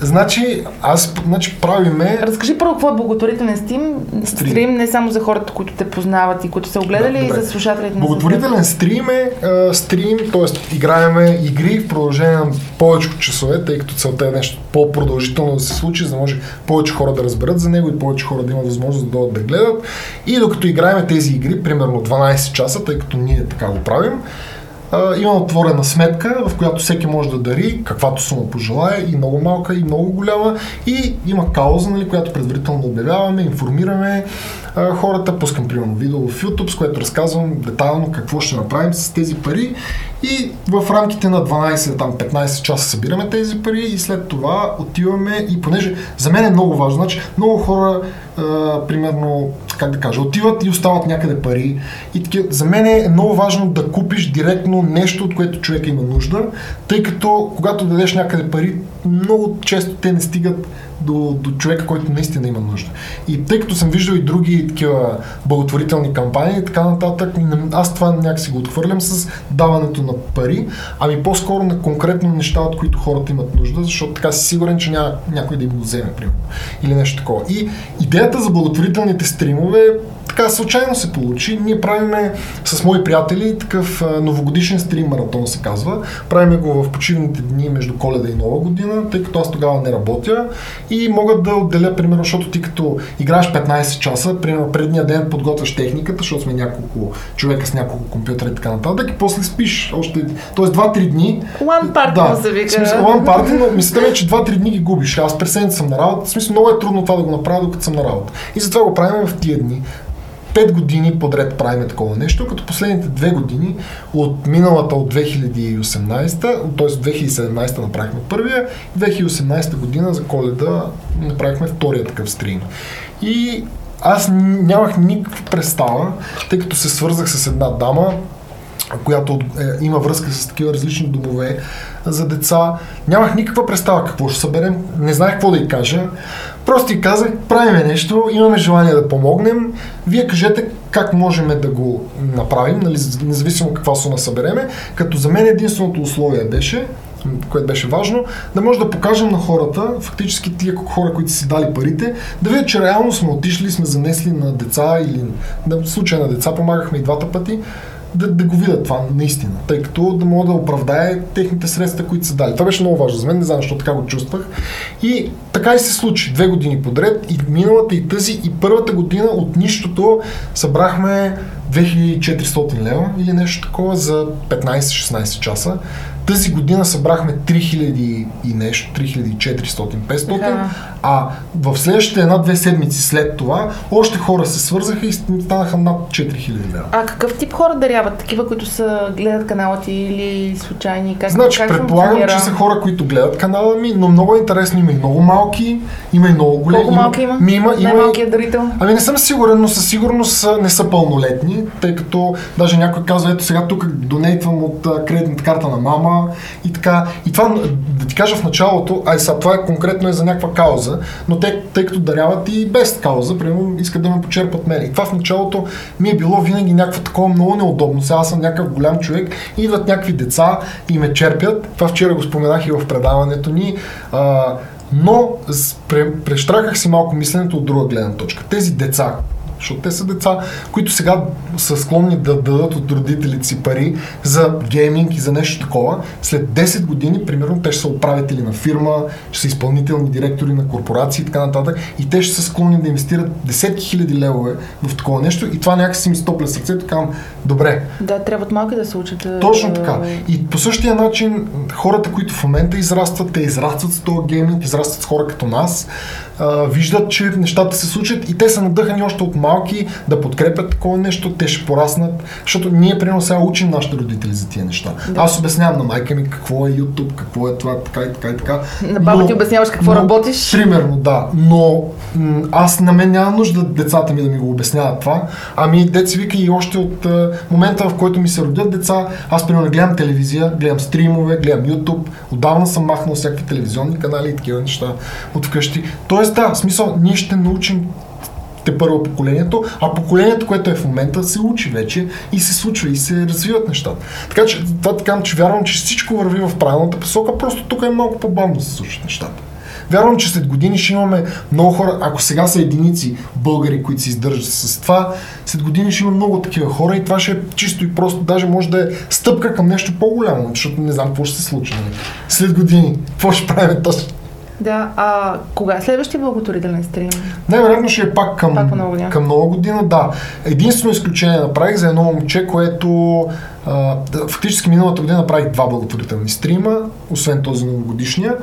Значи, аз значи, правиме Разкажи първо какво е благотворителен стрим, Стрим. стрим, не само за хората, които те познават и които са огледали, Да, и за слушателите на Благотворителен стрим е а, стрим, т.е. играеме игри в продължение на повече часове, тъй като целта е нещо по-продължително да се случи, за да може повече хора да разберат за него и повече хора да имат възможност да дойдат да гледат. И докато играеме тези игри, примерно 12 часа, тъй като ние така го правим, а, има отворена сметка, в която всеки може да дари каквато сума пожелая, и много малка, и много голяма. И има кауза, нали, която предварително обявяваме, информираме а, хората, пускам примерно видео в YouTube, с което разказвам детайлно какво ще направим с тези пари. И в рамките на 12, там 15 часа събираме тези пари и след това отиваме и понеже за мен е много важно, значи много хора, а, примерно, как да кажа, отиват и остават някъде пари. И такива, за мен е много важно да купиш директно нещо, от което човек има нужда, тъй като когато дадеш някъде пари, много често те не стигат до, до човека, който наистина има нужда. И тъй като съм виждал и други такива благотворителни кампании и така нататък, аз това някакси го отхвърлям с даването на пари, ами по-скоро на конкретно неща, от които хората имат нужда, защото така си сигурен, че няма някой да им го вземе, примерно. Или нещо такова. И идеята за благотворителните стримове така случайно се получи. Ние правиме с мои приятели такъв новогодишен стрим маратон се казва. Правиме го в почивните дни между коледа и нова година, тъй като аз тогава не работя и мога да отделя, примерно, защото ти като играеш 15 часа, примерно предния ден подготвяш техниката, защото сме няколко човека с няколко компютъра и така нататък, и после спиш още, т.е. 2-3 дни. One part, да, се вика. смисъл, one party, но мисълта ми е, че 2-3 дни ги губиш. Аз през съм на работа, в смисъл много е трудно това да го направя, докато съм на работа. И затова го правим в тия дни. 5 години подред правиме такова нещо, като последните две години от миналата от 2018, т.е. 2017 направихме първия, 2018 година за коледа направихме втория такъв стрим. И аз нямах никаква представа, тъй като се свързах с една дама, която е, има връзка с такива различни домове за деца. Нямах никаква представа какво ще съберем, не знаех какво да й кажа. Просто й казах, правиме нещо, имаме желание да помогнем, вие кажете как можем да го направим, нали, независимо каква сума събереме, като за мен единственото условие беше, което беше важно, да може да покажем на хората, фактически тия хора, които си дали парите, да видят, че реално сме отишли, сме занесли на деца или на случая на деца помагахме и двата пъти, да, да го видят това наистина, тъй като да мога да оправдае техните средства, които са дали. Това беше много важно за мен, не знам защо така го чувствах. И така и се случи. Две години подред, и миналата, и тази, и първата година от нищото събрахме 2400 лева или нещо такова за 15-16 часа. Тази година събрахме 3000 и нещо, 3400-500, Така. а в следващите една-две седмици след това още хора се свързаха и станаха над 4000 лева. А какъв тип хора даряват? Такива, които са, гледат канала ти или случайни? Как, Значи, как предполагам, че са хора, които гледат канала ми, но много е интересно. Има и много малки, има и много големи. Колко малки има? Ми, има, има Най-малкият дарител? Ами не съм сигурен, но със сигурност не са пълнолетни, тъй като даже някой казва, ето сега тук донейтвам от кредитната карта на мама и така. И това, да ти кажа в началото, ай сега това е конкретно е за някаква кауза, но те, тъй като даряват и без кауза, примерно искат да ме почерпат мен. И това в началото ми е било винаги някакво такова много неудобно. Сега аз съм някакъв голям човек, идват някакви деца и ме черпят. Това вчера го споменах и в предаването ни. А, но прещраках си малко мисленето от друга гледна точка. Тези деца, Защото те са деца, които сега са склонни да дадат от родителите си пари за гейминг и за нещо такова. След 10 години, примерно, те ще са управители на фирма, ще са изпълнителни директори на корпорации и така нататък. И те ще са склонни да инвестират десетки хиляди левове в такова нещо. И това някакси ми стопля сърцето. Казвам, добре, Да, трябва от малки да се учат. да- точно така. И по същия начин хората, които в момента израстват, те израстват с този гейминг, израстват с хора като нас, а, виждат, че нещата се случат и те са надъхани още от малки да подкрепят такова нещо, те ще пораснат, защото ние примерно сега учим нашите родители за тия неща. Да. Аз обяснявам на майка ми какво е YouTube, какво е това, така и така и така. На баба ти обясняваш какво работиш? Примерно, да. Но м- аз на мен няма нужда децата ми да ми го обясняват това. Ами деца вика и още от а, момента, в който ми се родят деца, аз примерно гледам телевизия, гледам стримове, гледам YouTube. Отдавна съм махнал всякакви телевизионни канали и такива неща от вкъщи. Тоест да, в смисъл, ние ще научим те първо поколението, а поколението, което е в момента, се учи вече и се случва и се развиват нещата. Така че това така, че вярвам, че всичко върви в правилната посока, просто тук е малко по-бавно да се случват нещата. Вярвам, че след години ще имаме много хора, ако сега са единици българи, които се издържат с това, след години ще има много такива хора и това ще е чисто и просто, даже може да е стъпка към нещо по-голямо, защото не знам какво ще се случи. Нали? След години, какво ще правим точно? Да, а кога е следващия благотворителен стрим? Най-вероятно ще е пак към, Пак по нова година. към нова година, да. Единствено изключение направих за едно момче, което а, да, фактически миналата година направих два благотворителни стрима, освен този новогодишния,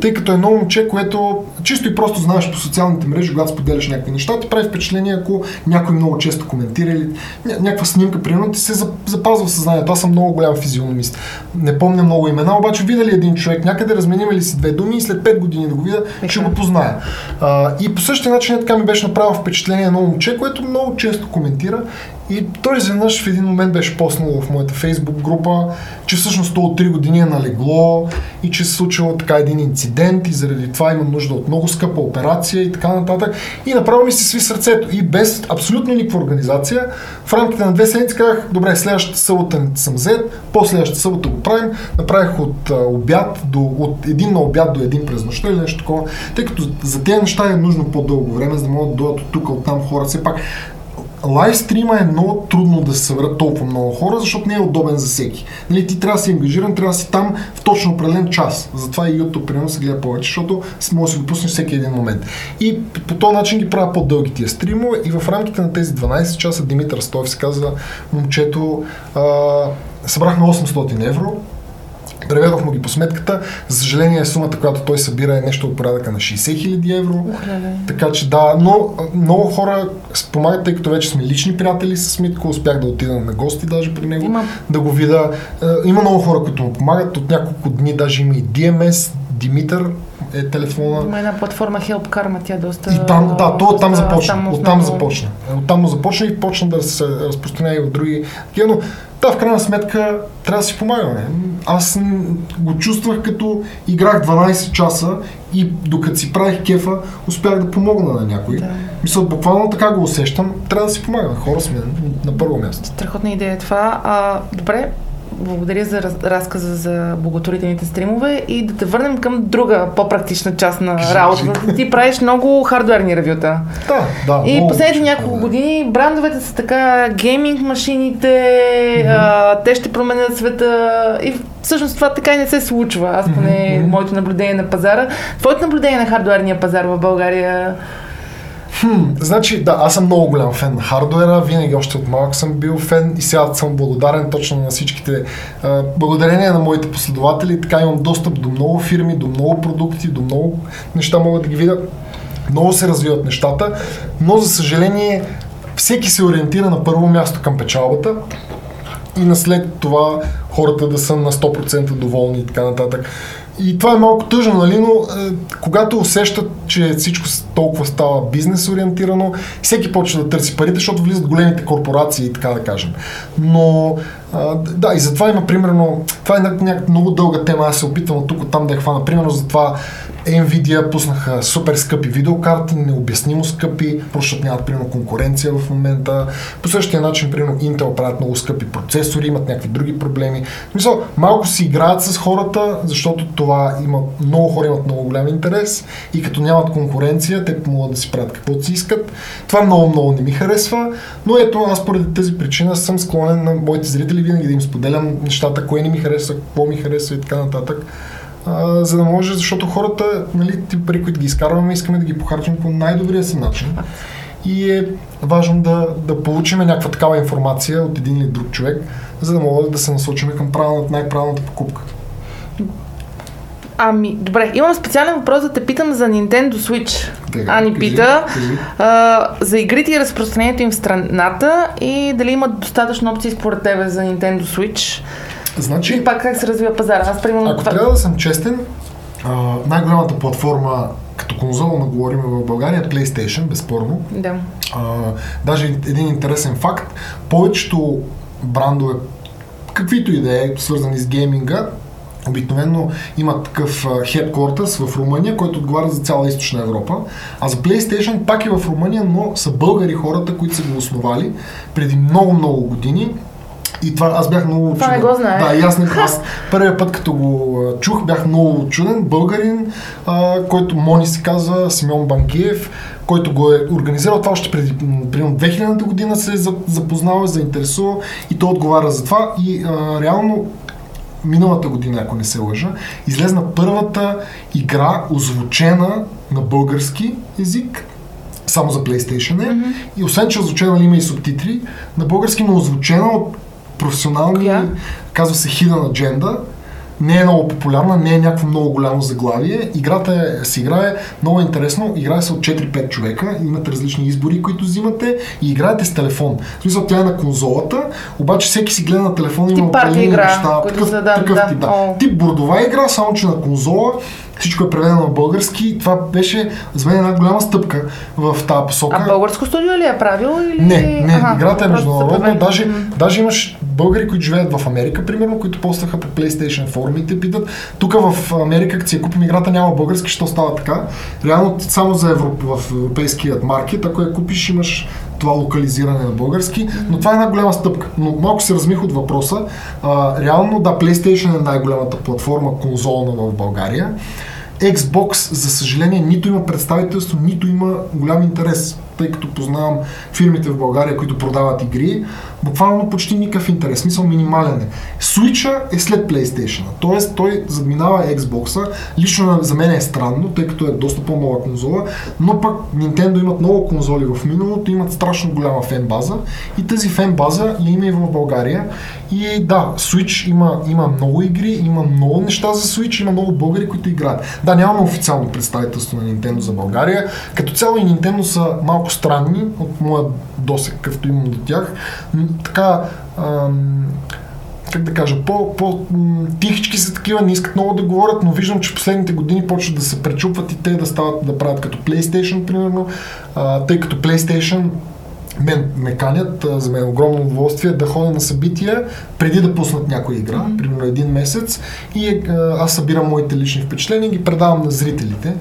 тъй като е едно момче, което чисто и просто знаеш по социалните мрежи, когато споделяш някакви неща, ти прави впечатление, ако някой много често коментира или ня- някаква снимка, примерно, ти се за- запазва в съзнанието. Аз съм много голям физиономист. Не помня много имена, обаче видя ли един човек някъде, разменим ли си две думи и след 5 години да го видя, ще го позная. А, и по същия начин така ми беше направил впечатление едно момче, което много често коментира и той изведнъж в един момент беше поснал в моята фейсбук група, че всъщност то от 3 години е налегло и че се случило така един инцидент и заради това има нужда от много скъпа операция и така нататък. И направо ми се сви сърцето и без абсолютно никаква организация. В рамките на две седмици казах, добре, следващата събота съм взет, по-следващата събота го правим. Направих от а, обяд до, от един на обяд до един през нощта или нещо такова, тъй като за тези неща е нужно по-дълго време, за да могат да дойдат от тук, от там хора. Все пак лайв стрима е много трудно да се съберат толкова много хора, защото не е удобен за всеки. Нали, ти трябва да си ангажиран, трябва да си там в точно определен час. Затова и YouTube примерно се гледа повече, защото може да си го пуснеш всеки един момент. И по този начин ги правя по-дълги тия стримове и в рамките на тези 12 часа Димитър Стоев се казва момчето, а, събрахме 800 евро, Преведох му ги по сметката. За съжаление, сумата, която той събира е нещо от порядъка на 60 000 евро. Леле. Така че да, но много хора спомагат, тъй като вече сме лични приятели с Митко, успях да отида на гости даже при него, Има- да го видя. Е, Има много хора, които му помагат. От няколко дни даже има и DMS, Димитър е телефона. Има една платформа Help Karma, тя е доста... И там, да, то оттам доста- започна. там Оттам основно- започна. Оттам му започна и почна да се разпространява и в други. Но да, в крайна сметка трябва да си помагаме. Аз го чувствах като играх 12 часа и докато си правих кефа, успях да помогна на някой. Да. Мисля, буквално така го усещам. Трябва да си помагаме. Хора сме на първо място. Страхотна идея е това. А, добре, благодаря за раз, разказа за благотворителните стримове и да те върнем към друга по-практична част на работата. Ти правиш много хардуерни ревюта. Да, да. И последните няколко години брандовете са така, гейминг машините, а, те ще променят света и всъщност това така и не се случва. Аз поне Мгм. моето наблюдение на пазара. Твоето наблюдение на хардуерния пазар в България Хм, значи, да, аз съм много голям фен на хардуера, винаги още от малък съм бил фен и сега съм благодарен точно на всичките. А, благодарение на моите последователи, така имам достъп до много фирми, до много продукти, до много неща мога да ги видя. Много се развиват нещата, но за съжаление всеки се ориентира на първо място към печалбата и на след това хората да са на 100% доволни и така нататък. И това е малко тъжно, нали, но е, когато усещат, че всичко толкова става бизнес ориентирано, всеки почва да търси парите, защото влизат големите корпорации, така да кажем. Но Да, и затова има примерно, това е някаква много дълга тема, аз се опитвам от тук от там да я хвана. Примерно за това Nvidia пуснаха супер скъпи видеокарти, необяснимо скъпи, просто нямат примерно конкуренция в момента. По същия начин, примерно Intel правят много скъпи процесори, имат някакви други проблеми. Смисъл, малко си играят с хората, защото това има, много хора имат много голям интерес и като нямат конкуренция, те могат да си правят каквото си искат. Това много, много не ми харесва, но ето аз поради тази причина съм склонен на моите зрители винаги да им споделям нещата, кое не ми харесва, какво ми харесва и така нататък а, за да може, защото хората, нали, ти пари, които ги изкарваме, искаме да ги похарчим по най-добрия си начин. И е важно да, да получим някаква такава информация от един или друг човек, за да могат да се насочим към правилната, най-правилната покупка. Ами, добре, имам специален въпрос да те питам за Nintendo Switch. Тега, Ани кажи, пита кажи. а, за игрите и разпространението им в страната и дали имат достатъчно опции според тебе за Nintendo Switch. Значи, И пак как се развива пазара. Аз примерно Ако трябва да съм честен, най-голямата платформа като конзола на говорим в България е PlayStation, безспорно. Да. А, даже един интересен факт, повечето брандове, каквито и да е, свързани с гейминга, обикновено имат такъв headquarters в Румъния, който отговаря за цяла източна Европа. А за PlayStation пак е в Румъния, но са българи хората, които са го основали преди много-много години. И това аз бях много Това не чуден. го знаех. Да, и аз не аз първият път, като го чух, бях много чуден. Българин, а, който Мони се казва, Симеон Банкиев, който го е организирал това още преди примерно 2000 година се е за- запознал, е заинтересувал и той отговаря за това. И а, реално миналата година, ако не се лъжа, излезна първата игра, озвучена на български език, само за PlayStation е. И освен, че е озвучена има и субтитри, на български, но озвучена от професионални, Коя? казва се Hidden Agenda. Не е много популярна, не е някакво много голямо заглавие. Играта е, се играе много интересно. Играе се от 4-5 човека. Имате различни избори, които взимате и играете с телефон. В смисъл, тя е на конзолата, обаче всеки си гледа на телефона. има Тип парти определени неща. Такъв, са, да, такъв да. тип, да. О. Тип бордова игра, само че на конзола. Всичко е преведено на български. Това беше за мен една голяма стъпка в тази посока. А българско студио ли е правило или... Не, не, Аха, играта е международна. Даже, даже имаш българи, които живеят в Америка, примерно, които постваха по PlayStation форумите, питат. Тук в Америка, като си я купим играта, няма български, що става така. Реално само за Европ, в европейският маркет, ако я купиш, имаш това локализиране на български, но това е една голяма стъпка. Но малко се размих от въпроса. А, реално, да, PlayStation е най-голямата платформа конзолна в България. Xbox, за съжаление, нито има представителство, нито има голям интерес, тъй като познавам фирмите в България, които продават игри, буквално почти никакъв интерес, смисъл минимален е. Switch е след PlayStation, т.е. той задминава Xbox, лично за мен е странно, тъй като е доста по-нова конзола, но пък Nintendo имат много конзоли в миналото, имат страшно голяма фен база и тази фен база я има и в България. И да, Switch има, има много игри, има много неща за Switch, има много българи, които играят. Да, нямаме официално представителство на Nintendo за България. Като цяло и Nintendo са малко странни от моя досек, какъвто имам до тях. М, Така, ам, как да кажа, по, по тихички са такива, не искат много да говорят, но виждам, че последните години почват да се пречупват и те да стават да правят като PlayStation, примерно, а, тъй като PlayStation мен ме канят, за мен е огромно удоволствие да ходя на събития преди да пуснат някоя игра, mm-hmm. примерно един месец и е, аз събирам моите лични впечатления и ги предавам на зрителите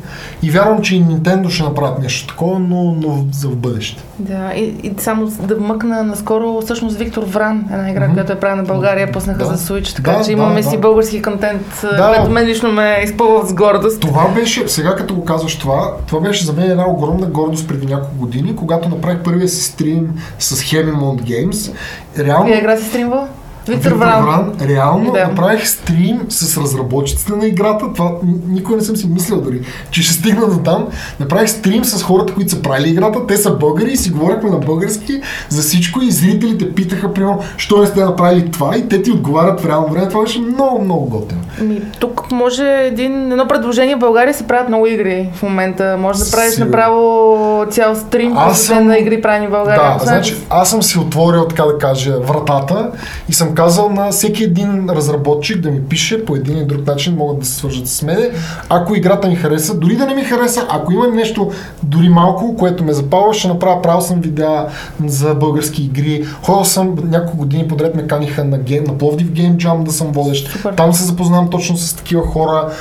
и вярвам, че и Nintendo ще направят нещо такова, но, но за в бъдеще. Да, и, и само да вмъкна наскоро, всъщност Виктор Вран, една игра, Мгм. която е правена в България, пуснаха Да. за Switch, така Да, че имаме да, си български контент, Да. което мен лично ме изпълва с гордост. Това беше, сега като го казваш това, това беше за мен една огромна гордост преди няколко години, когато направих първия си стрим с Hemimont Games. Реално, Вие игра си стримвал? Виктор Вран. Вран, реално Да. направих стрим с разработчиците на играта. Това никой не съм си мислил дори, че ще стигна до там. Направих стрим с хората, които са правили играта. Те са българи и си говорихме на български за всичко и зрителите питаха, примерно, що не сте направили това и те ти отговарят в реално време. Това беше много, много готино. Ми, тук може един, едно предложение в България се правят много игри в момента. Може да правиш Сигурно. направо цял стрим, Аз съм- на игри правени в България. Да, значи аз съм си отворил, така да кажа, вратата и съм съм казал на всеки един разработчик да ми пише по един или друг начин, могат да се свържат с мене. Ако играта ми хареса, дори да не ми хареса, ако има нещо дори малко, което ме запалва, ще направя, правил съм видеа за български игри. Ходил съм няколко години подред ме каниха на, гейм, на Пловдив Game Jam да съм водещ. Супер. Там се запознавам точно с такива хора.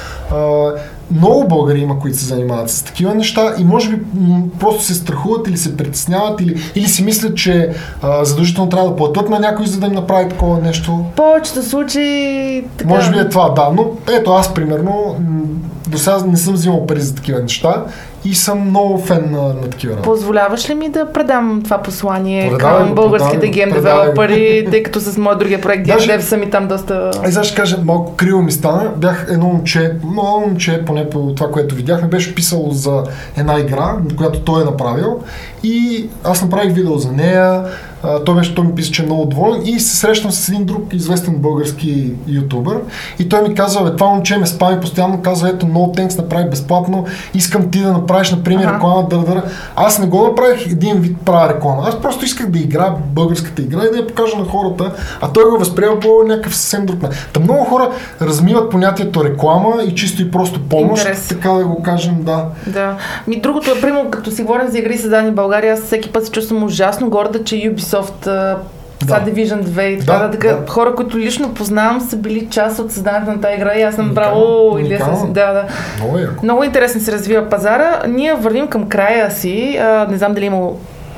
Много българи има, които се занимават с такива неща и може би м- просто се страхуват или се притесняват или, или си мислят, че а, задължително трябва да платят на някой, за да им направи такова нещо. Повечето случаи... Така, Може би е това, да. Но ето аз, примерно, м, до сега не съм взимал пари за такива неща и съм много фен на, на такива работи. Позволяваш ли ми да предам това послание Предавай към българските гейм девелопери, тъй като с моят другия проект Game Dev съм и там доста... Ай, сега ще кажа, малко криво ми стана. Бях едно момче, много момче, поне по това, което видях, ми беше писало за една игра, която той е направил. И аз направих видео за нея. А, той, беше, той ми писа, че е много доволен и се срещам с един друг известен български ютубър и той ми казва, бе, това момче ме спами постоянно, казва, ето, no thanks, направи безплатно, искам ти да направиш, например, Аха. реклама, дър, дър. Аз не го направих един вид правя реклама. Аз просто исках да игра българската игра и да я покажа на хората, а той го възприема по някакъв съвсем друг начин. Та много хора размиват понятието реклама и чисто и просто помощ, Интерес. така да го кажем, да. Да. Ми другото е, примерно, като си говорим за игри създадени в България, аз всеки път се чувствам ужасно горда, че Ubisoft Да. Division 2 и така Да, да, да. Хора, които лично познавам, са били част от създаването на тази игра и аз съм браво или съм... Да, да. Много е. Много интересно се развива пазара. Ние вървим към края си. А, не знам дали има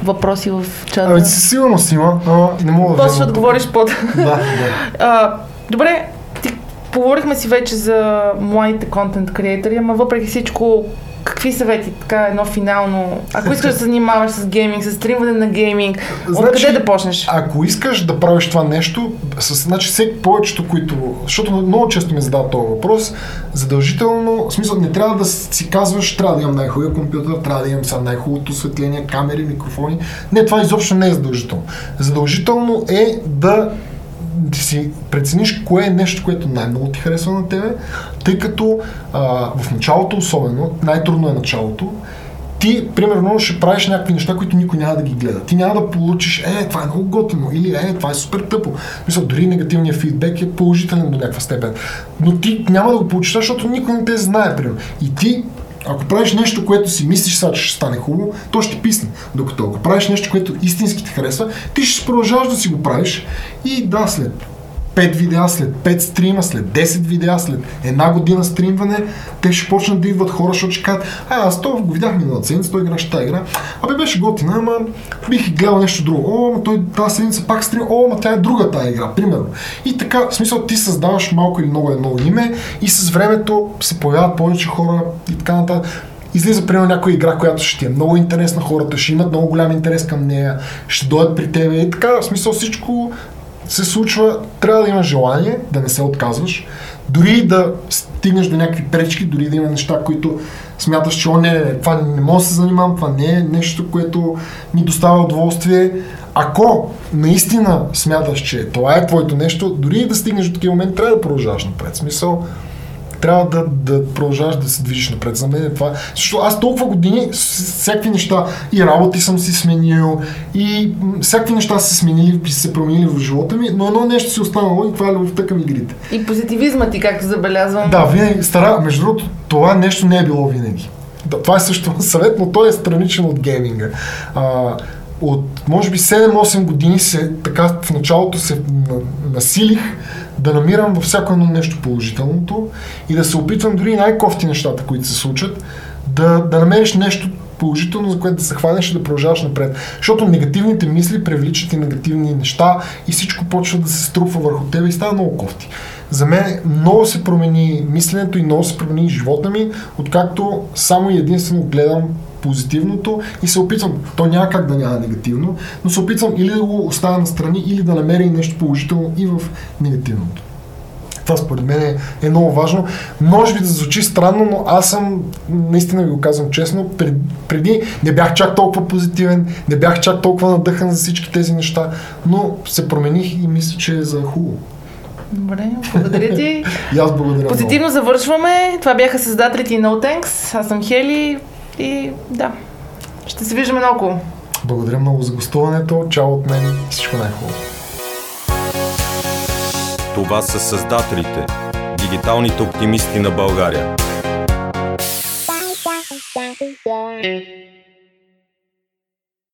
въпроси в чата. Абе, със сигурност има, но не мога да После ще отговориш под... Да, да. А, добре, ти, поговорихме си вече за младите контент креатори, ама въпреки всичко, какви съвети, така едно финално, ако искаш да се занимаваш с гейминг, с стримване на гейминг, Значи, откъде да почнеш? Ако искаш да правиш това нещо, с, значи всеки повечето, които, защото много често ми задават този въпрос, задължително, в смисъл не трябва да си казваш, трябва да имам най-хубавия компютър, трябва да имам сега най-хубавото осветление, камери, микрофони. Не, това изобщо не е задължително. Задължително е да да си прецениш кое е нещо, което най-много ти харесва на тебе, тъй като а, в началото особено, най-трудно е началото, ти, примерно, ще правиш някакви неща, които никой няма да ги гледа. Ти няма да получиш, е, това е много готино, или е, това е супер тъпо. Мисля, дори негативният фидбек е положителен до някаква степен. Но ти няма да го получиш, защото никой не те знае, примерно. И ти, ако правиш нещо, което си мислиш сега, че ще стане хубаво, то ще писне. Докато ако правиш нещо, което истински ти харесва, ти ще продължаваш да си го правиш и да, след 5 видеа, след 5 стрима, след 10 видеа, след една година стримване, те ще почнат да идват хора, защото ще кажат, а, аз това го видях миналата седмица, той играше тази игра. Абе беше готина, ама бих гледал нещо друго. О, ама той тази седмица пак стрим, о, ама тя е друга тази игра, примерно. И така, в смисъл, ти създаваш малко или много едно име и с времето се появяват повече хора и така нататък. Излиза, примерно, някоя игра, която ще ти е много интересна, хората ще имат много голям интерес към нея, ще дойдат при тебе и така, в смисъл всичко се случва, трябва да имаш желание, да не се отказваш, дори да стигнеш до някакви пречки, дори да има неща, които смяташ, че не, това не мога да се занимавам, това не е нещо, което ми доставя удоволствие. Ако наистина смяташ, че това е твоето нещо, дори да стигнеш до такива моменти, трябва да продължаваш напред. Смисъл, трябва да, да продължаваш да се движиш напред. За мен е това. Защото аз толкова години всякакви неща и работи съм си сменил и всякакви неща са се сменили и се променили в живота ми, но едно нещо си останало и това е любовта към игрите. И позитивизма ти, както забелязвам. Да, винаги стара, между другото, това нещо не е било винаги. Да, това е също съвет, но той е страничен от гейминга. А, от може би 7-8 години се, така в началото се на- насилих да намирам във всяко едно нещо положителното и да се опитвам дори най-кофти нещата, които се случат, да, да намериш нещо положително, за което да се хванеш и да продължаваш напред. Защото негативните мисли привличат и негативни неща и всичко почва да се струпва върху тебе и става много кофти. За мен много се промени мисленето и много се промени живота ми, откакто само и единствено гледам позитивното и се опитвам, то няма как да няма негативно, но се опитвам или да го оставя настрани, или да намеря нещо положително и в негативното. Това според мен е, много важно. Може би да звучи странно, но аз съм, наистина ви го казвам честно, пред, преди не бях чак толкова позитивен, не бях чак толкова надъхан за всички тези неща, но се промених и мисля, че е за хубаво. Добре, благодаря ти. И аз благодаря Позитивно завършваме. Това бяха създателите и No Thanks. Аз съм Хели и да, ще се виждаме много. Благодаря много за гостуването. Чао от мен всичко най-хубаво. Това са създателите, дигиталните оптимисти на България. Bye.